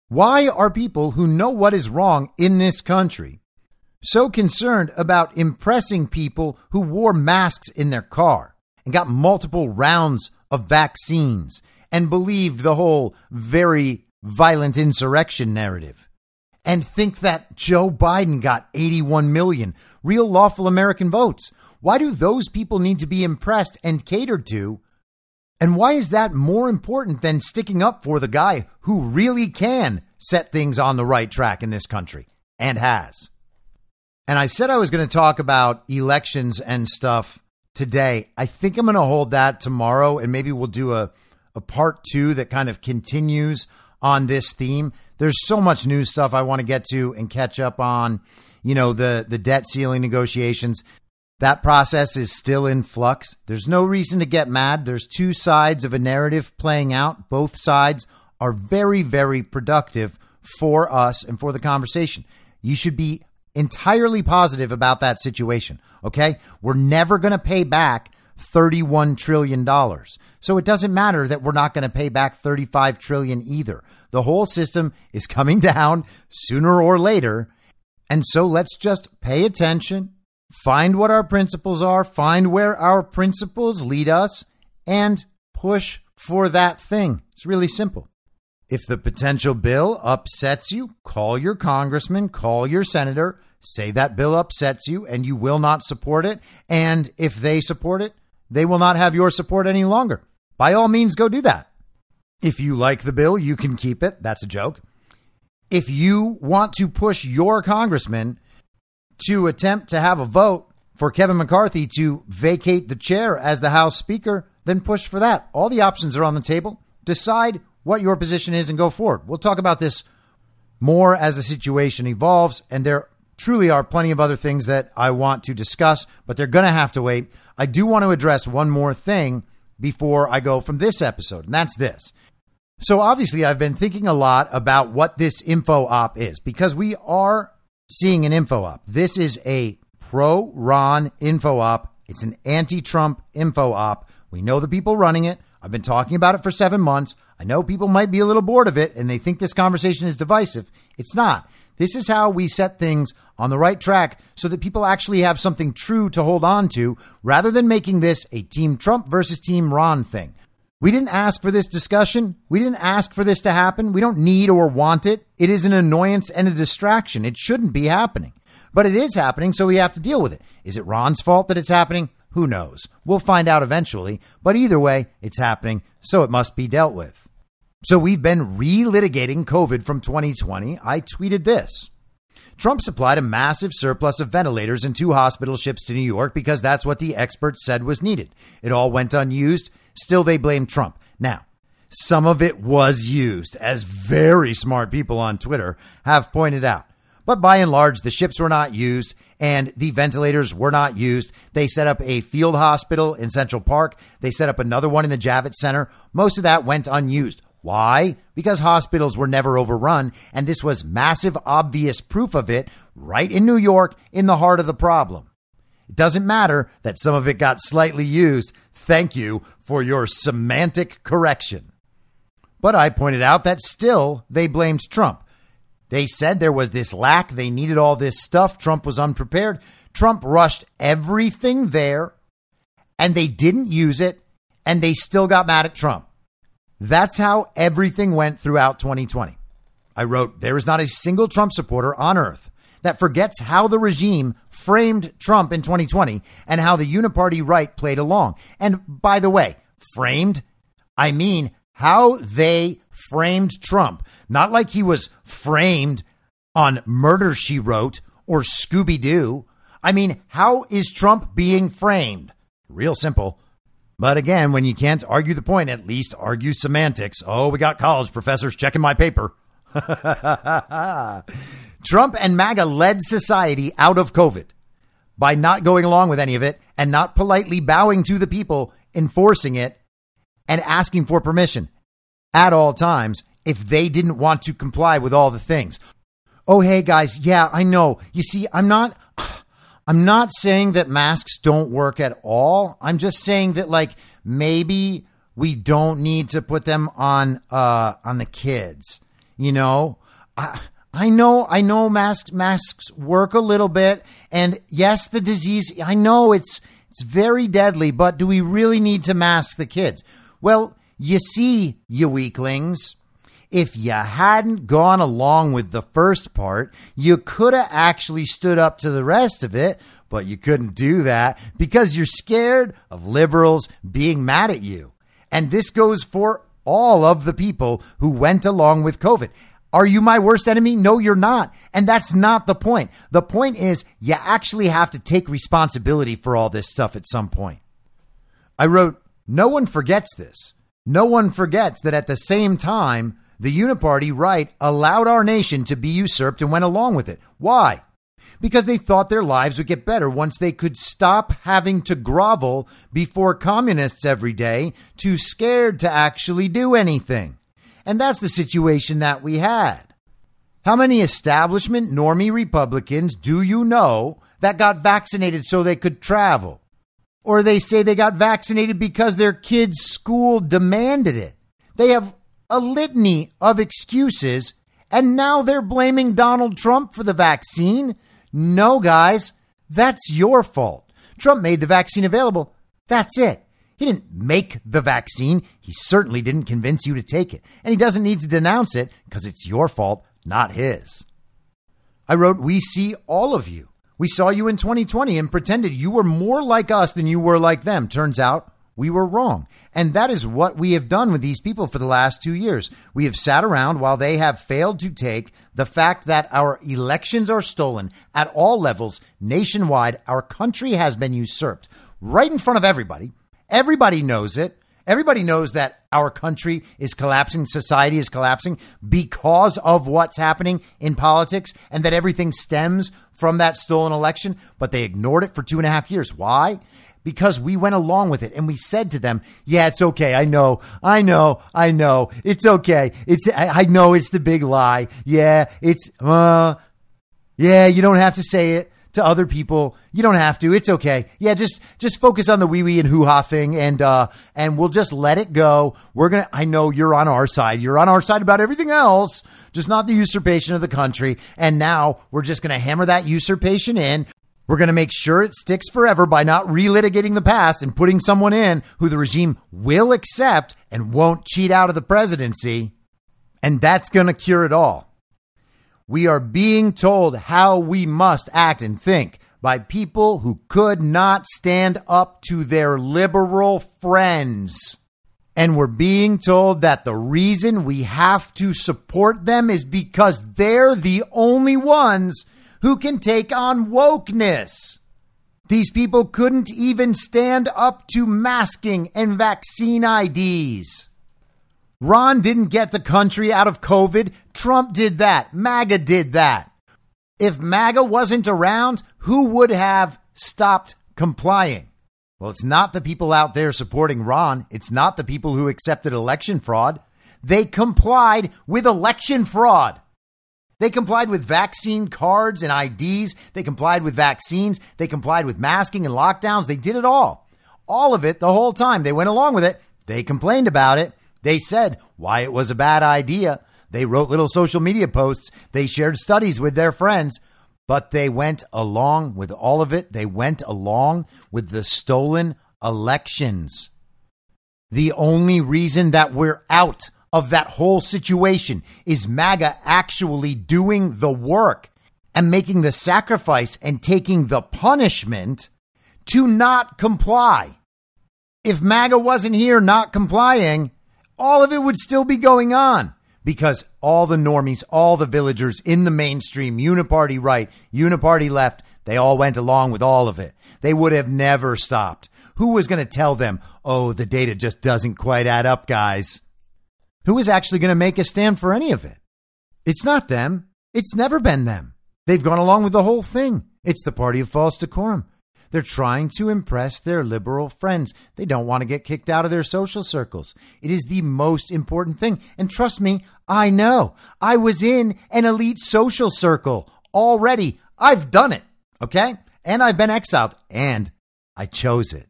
Why are people who know what is wrong in this country so concerned about impressing people who wore masks in their car and got multiple rounds of vaccines and believed the whole very violent insurrection narrative and think that Joe Biden got 81 million real lawful American votes why do those people need to be impressed and catered to? And why is that more important than sticking up for the guy who really can set things on the right track in this country and has? And I said I was going to talk about elections and stuff today. I think I'm going to hold that tomorrow and maybe we'll do a, a part two that kind of continues on this theme. There's so much new stuff I want to get to and catch up on. You know, the, the debt ceiling negotiations. That process is still in flux. There's no reason to get mad. There's two sides of a narrative playing out. Both sides are very, very productive for us and for the conversation. You should be entirely positive about that situation. Okay. We're never going to pay back $31 trillion. So it doesn't matter that we're not going to pay back 35 trillion either. The whole system is coming down sooner or later. And so let's just pay attention find what our principles are, find where our principles lead us, and push for that thing. It's really simple. If the potential bill upsets you, call your congressman, call your senator, say that bill upsets you and you will not support it. And if they support it, they will not have your support any longer. By all means, go do that. If you like the bill, you can keep it. That's a joke. If you want to push your congressman to attempt to have a vote for Kevin McCarthy to vacate the chair as the House Speaker, then push for that. All the options are on the table. Decide what your position is and go forward. We'll talk about this more as the situation evolves. And there truly are plenty of other things that I want to discuss, but they're going to have to wait. I do want to address one more thing before I go from this episode, and that's this. So, obviously, I've been thinking a lot about what this info op is because we are seeing an info op. This is a pro Ron info op, it's an anti Trump info op. We know the people running it. I've been talking about it for seven months. I know people might be a little bored of it and they think this conversation is divisive. It's not. This is how we set things on the right track so that people actually have something true to hold on to rather than making this a Team Trump versus Team Ron thing. We didn't ask for this discussion. We didn't ask for this to happen. We don't need or want it. It is an annoyance and a distraction. It shouldn't be happening. But it is happening, so we have to deal with it. Is it Ron's fault that it's happening? Who knows? We'll find out eventually. But either way, it's happening, so it must be dealt with. So we've been relitigating COVID from 2020. I tweeted this. Trump supplied a massive surplus of ventilators and two hospital ships to New York because that's what the experts said was needed. It all went unused. Still, they blame Trump. Now, some of it was used, as very smart people on Twitter have pointed out. But by and large, the ships were not used and the ventilators were not used. They set up a field hospital in Central Park. They set up another one in the Javits Center. Most of that went unused. Why? Because hospitals were never overrun, and this was massive, obvious proof of it right in New York in the heart of the problem. It doesn't matter that some of it got slightly used. Thank you for your semantic correction. But I pointed out that still they blamed Trump. They said there was this lack. They needed all this stuff. Trump was unprepared. Trump rushed everything there and they didn't use it and they still got mad at Trump. That's how everything went throughout 2020. I wrote, There is not a single Trump supporter on earth that forgets how the regime framed Trump in 2020 and how the uniparty right played along. And by the way, framed, I mean how they framed Trump. Not like he was framed on Murder She Wrote or Scooby Doo. I mean, how is Trump being framed? Real simple. But again, when you can't argue the point, at least argue semantics. Oh, we got college professors checking my paper. Trump and MAGA led society out of COVID by not going along with any of it and not politely bowing to the people enforcing it and asking for permission at all times if they didn't want to comply with all the things. Oh, hey guys, yeah, I know. You see, I'm not I'm not saying that masks don't work at all. I'm just saying that like maybe we don't need to put them on uh on the kids. You know? I I know I know masks masks work a little bit and yes, the disease I know it's it's very deadly, but do we really need to mask the kids? Well, you see, you weaklings, if you hadn't gone along with the first part, you could have actually stood up to the rest of it, but you couldn't do that because you're scared of liberals being mad at you. And this goes for all of the people who went along with COVID. Are you my worst enemy? No, you're not. And that's not the point. The point is you actually have to take responsibility for all this stuff at some point. I wrote, no one forgets this. No one forgets that at the same time, the Uniparty right allowed our nation to be usurped and went along with it. Why? Because they thought their lives would get better once they could stop having to grovel before communists every day, too scared to actually do anything. And that's the situation that we had. How many establishment normie Republicans do you know that got vaccinated so they could travel? Or they say they got vaccinated because their kids' school demanded it. They have a litany of excuses, and now they're blaming Donald Trump for the vaccine. No, guys, that's your fault. Trump made the vaccine available. That's it. He didn't make the vaccine. He certainly didn't convince you to take it. And he doesn't need to denounce it because it's your fault, not his. I wrote, We see all of you. We saw you in 2020 and pretended you were more like us than you were like them. Turns out we were wrong. And that is what we have done with these people for the last two years. We have sat around while they have failed to take the fact that our elections are stolen at all levels nationwide. Our country has been usurped right in front of everybody. Everybody knows it. Everybody knows that our country is collapsing, society is collapsing because of what's happening in politics, and that everything stems from that stolen election, but they ignored it for two and a half years. Why? Because we went along with it and we said to them, Yeah, it's okay. I know, I know, I know. It's okay. It's, I, know it's the big lie. Yeah, it's, uh, yeah, you don't have to say it to other people. You don't have to. It's okay. Yeah, just just focus on the wee wee and hoo ha thing, and uh, and we'll just let it go. We're gonna. I know you're on our side. You're on our side about everything else, just not the usurpation of the country. And now we're just gonna hammer that usurpation in. We're going to make sure it sticks forever by not relitigating the past and putting someone in who the regime will accept and won't cheat out of the presidency. And that's going to cure it all. We are being told how we must act and think by people who could not stand up to their liberal friends. And we're being told that the reason we have to support them is because they're the only ones who can take on wokeness. These people couldn't even stand up to masking and vaccine IDs. Ron didn't get the country out of COVID. Trump did that. MAGA did that. If MAGA wasn't around, who would have stopped complying? Well, it's not the people out there supporting Ron. It's not the people who accepted election fraud. They complied with election fraud. They complied with vaccine cards and IDs. They complied with vaccines. They complied with masking and lockdowns. They did it all. All of it the whole time. They went along with it. They complained about it. They said why it was a bad idea. They wrote little social media posts. They shared studies with their friends, but they went along with all of it. They went along with the stolen elections. The only reason that we're out of that whole situation is MAGA actually doing the work and making the sacrifice and taking the punishment to not comply. If MAGA wasn't here not complying, all of it would still be going on because all the normies, all the villagers in the mainstream, uniparty right, uniparty left, they all went along with all of it. They would have never stopped. Who was going to tell them, oh, the data just doesn't quite add up, guys? Who is actually going to make a stand for any of it? It's not them. It's never been them. They've gone along with the whole thing. It's the party of false decorum. They're trying to impress their liberal friends. They don't want to get kicked out of their social circles. It is the most important thing. And trust me, I know. I was in an elite social circle already. I've done it. Okay. And I've been exiled and I chose it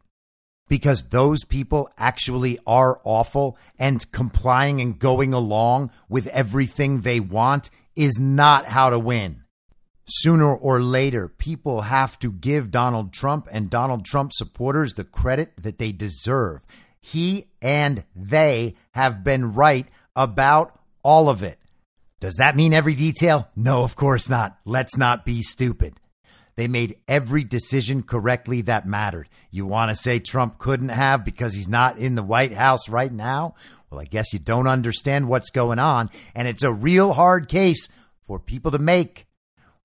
because those people actually are awful and complying and going along with everything they want is not how to win. Sooner or later, people have to give Donald Trump and Donald Trump supporters the credit that they deserve. He and they have been right about all of it. Does that mean every detail? No, of course not. Let's not be stupid. They made every decision correctly that mattered. You want to say Trump couldn't have because he's not in the White House right now? Well, I guess you don't understand what's going on. And it's a real hard case for people to make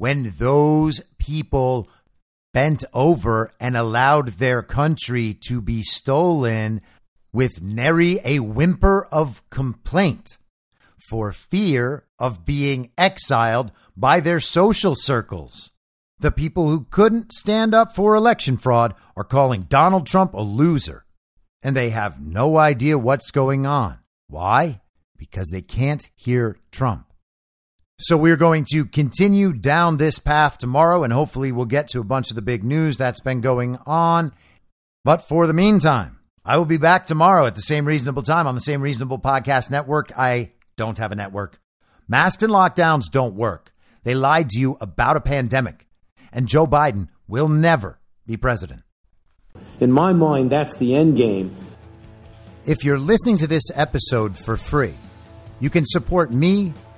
when those people bent over and allowed their country to be stolen with nary a whimper of complaint for fear of being exiled by their social circles. The people who couldn't stand up for election fraud are calling Donald Trump a loser, and they have no idea what's going on. Why? Because they can't hear Trump. So we're going to continue down this path tomorrow, and hopefully we'll get to a bunch of the big news that's been going on. But for the meantime, I will be back tomorrow at the same reasonable time on the same reasonable podcast network. I don't have a network. Masks and lockdowns don't work. They lied to you about a pandemic and Joe Biden will never be president. In my mind, that's the end game. If you're listening to this episode for free, you can support me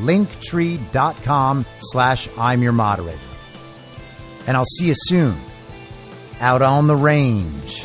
Linktree.com slash I'm your moderator. And I'll see you soon out on the range.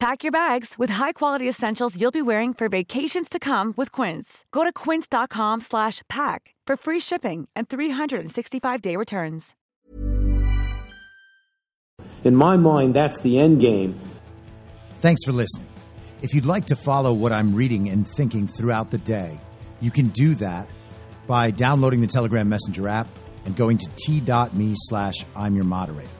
Pack your bags with high-quality essentials you'll be wearing for vacations to come with Quince. Go to quince.com slash pack for free shipping and 365-day returns. In my mind, that's the end game. Thanks for listening. If you'd like to follow what I'm reading and thinking throughout the day, you can do that by downloading the Telegram Messenger app and going to t.me slash I'm your moderator.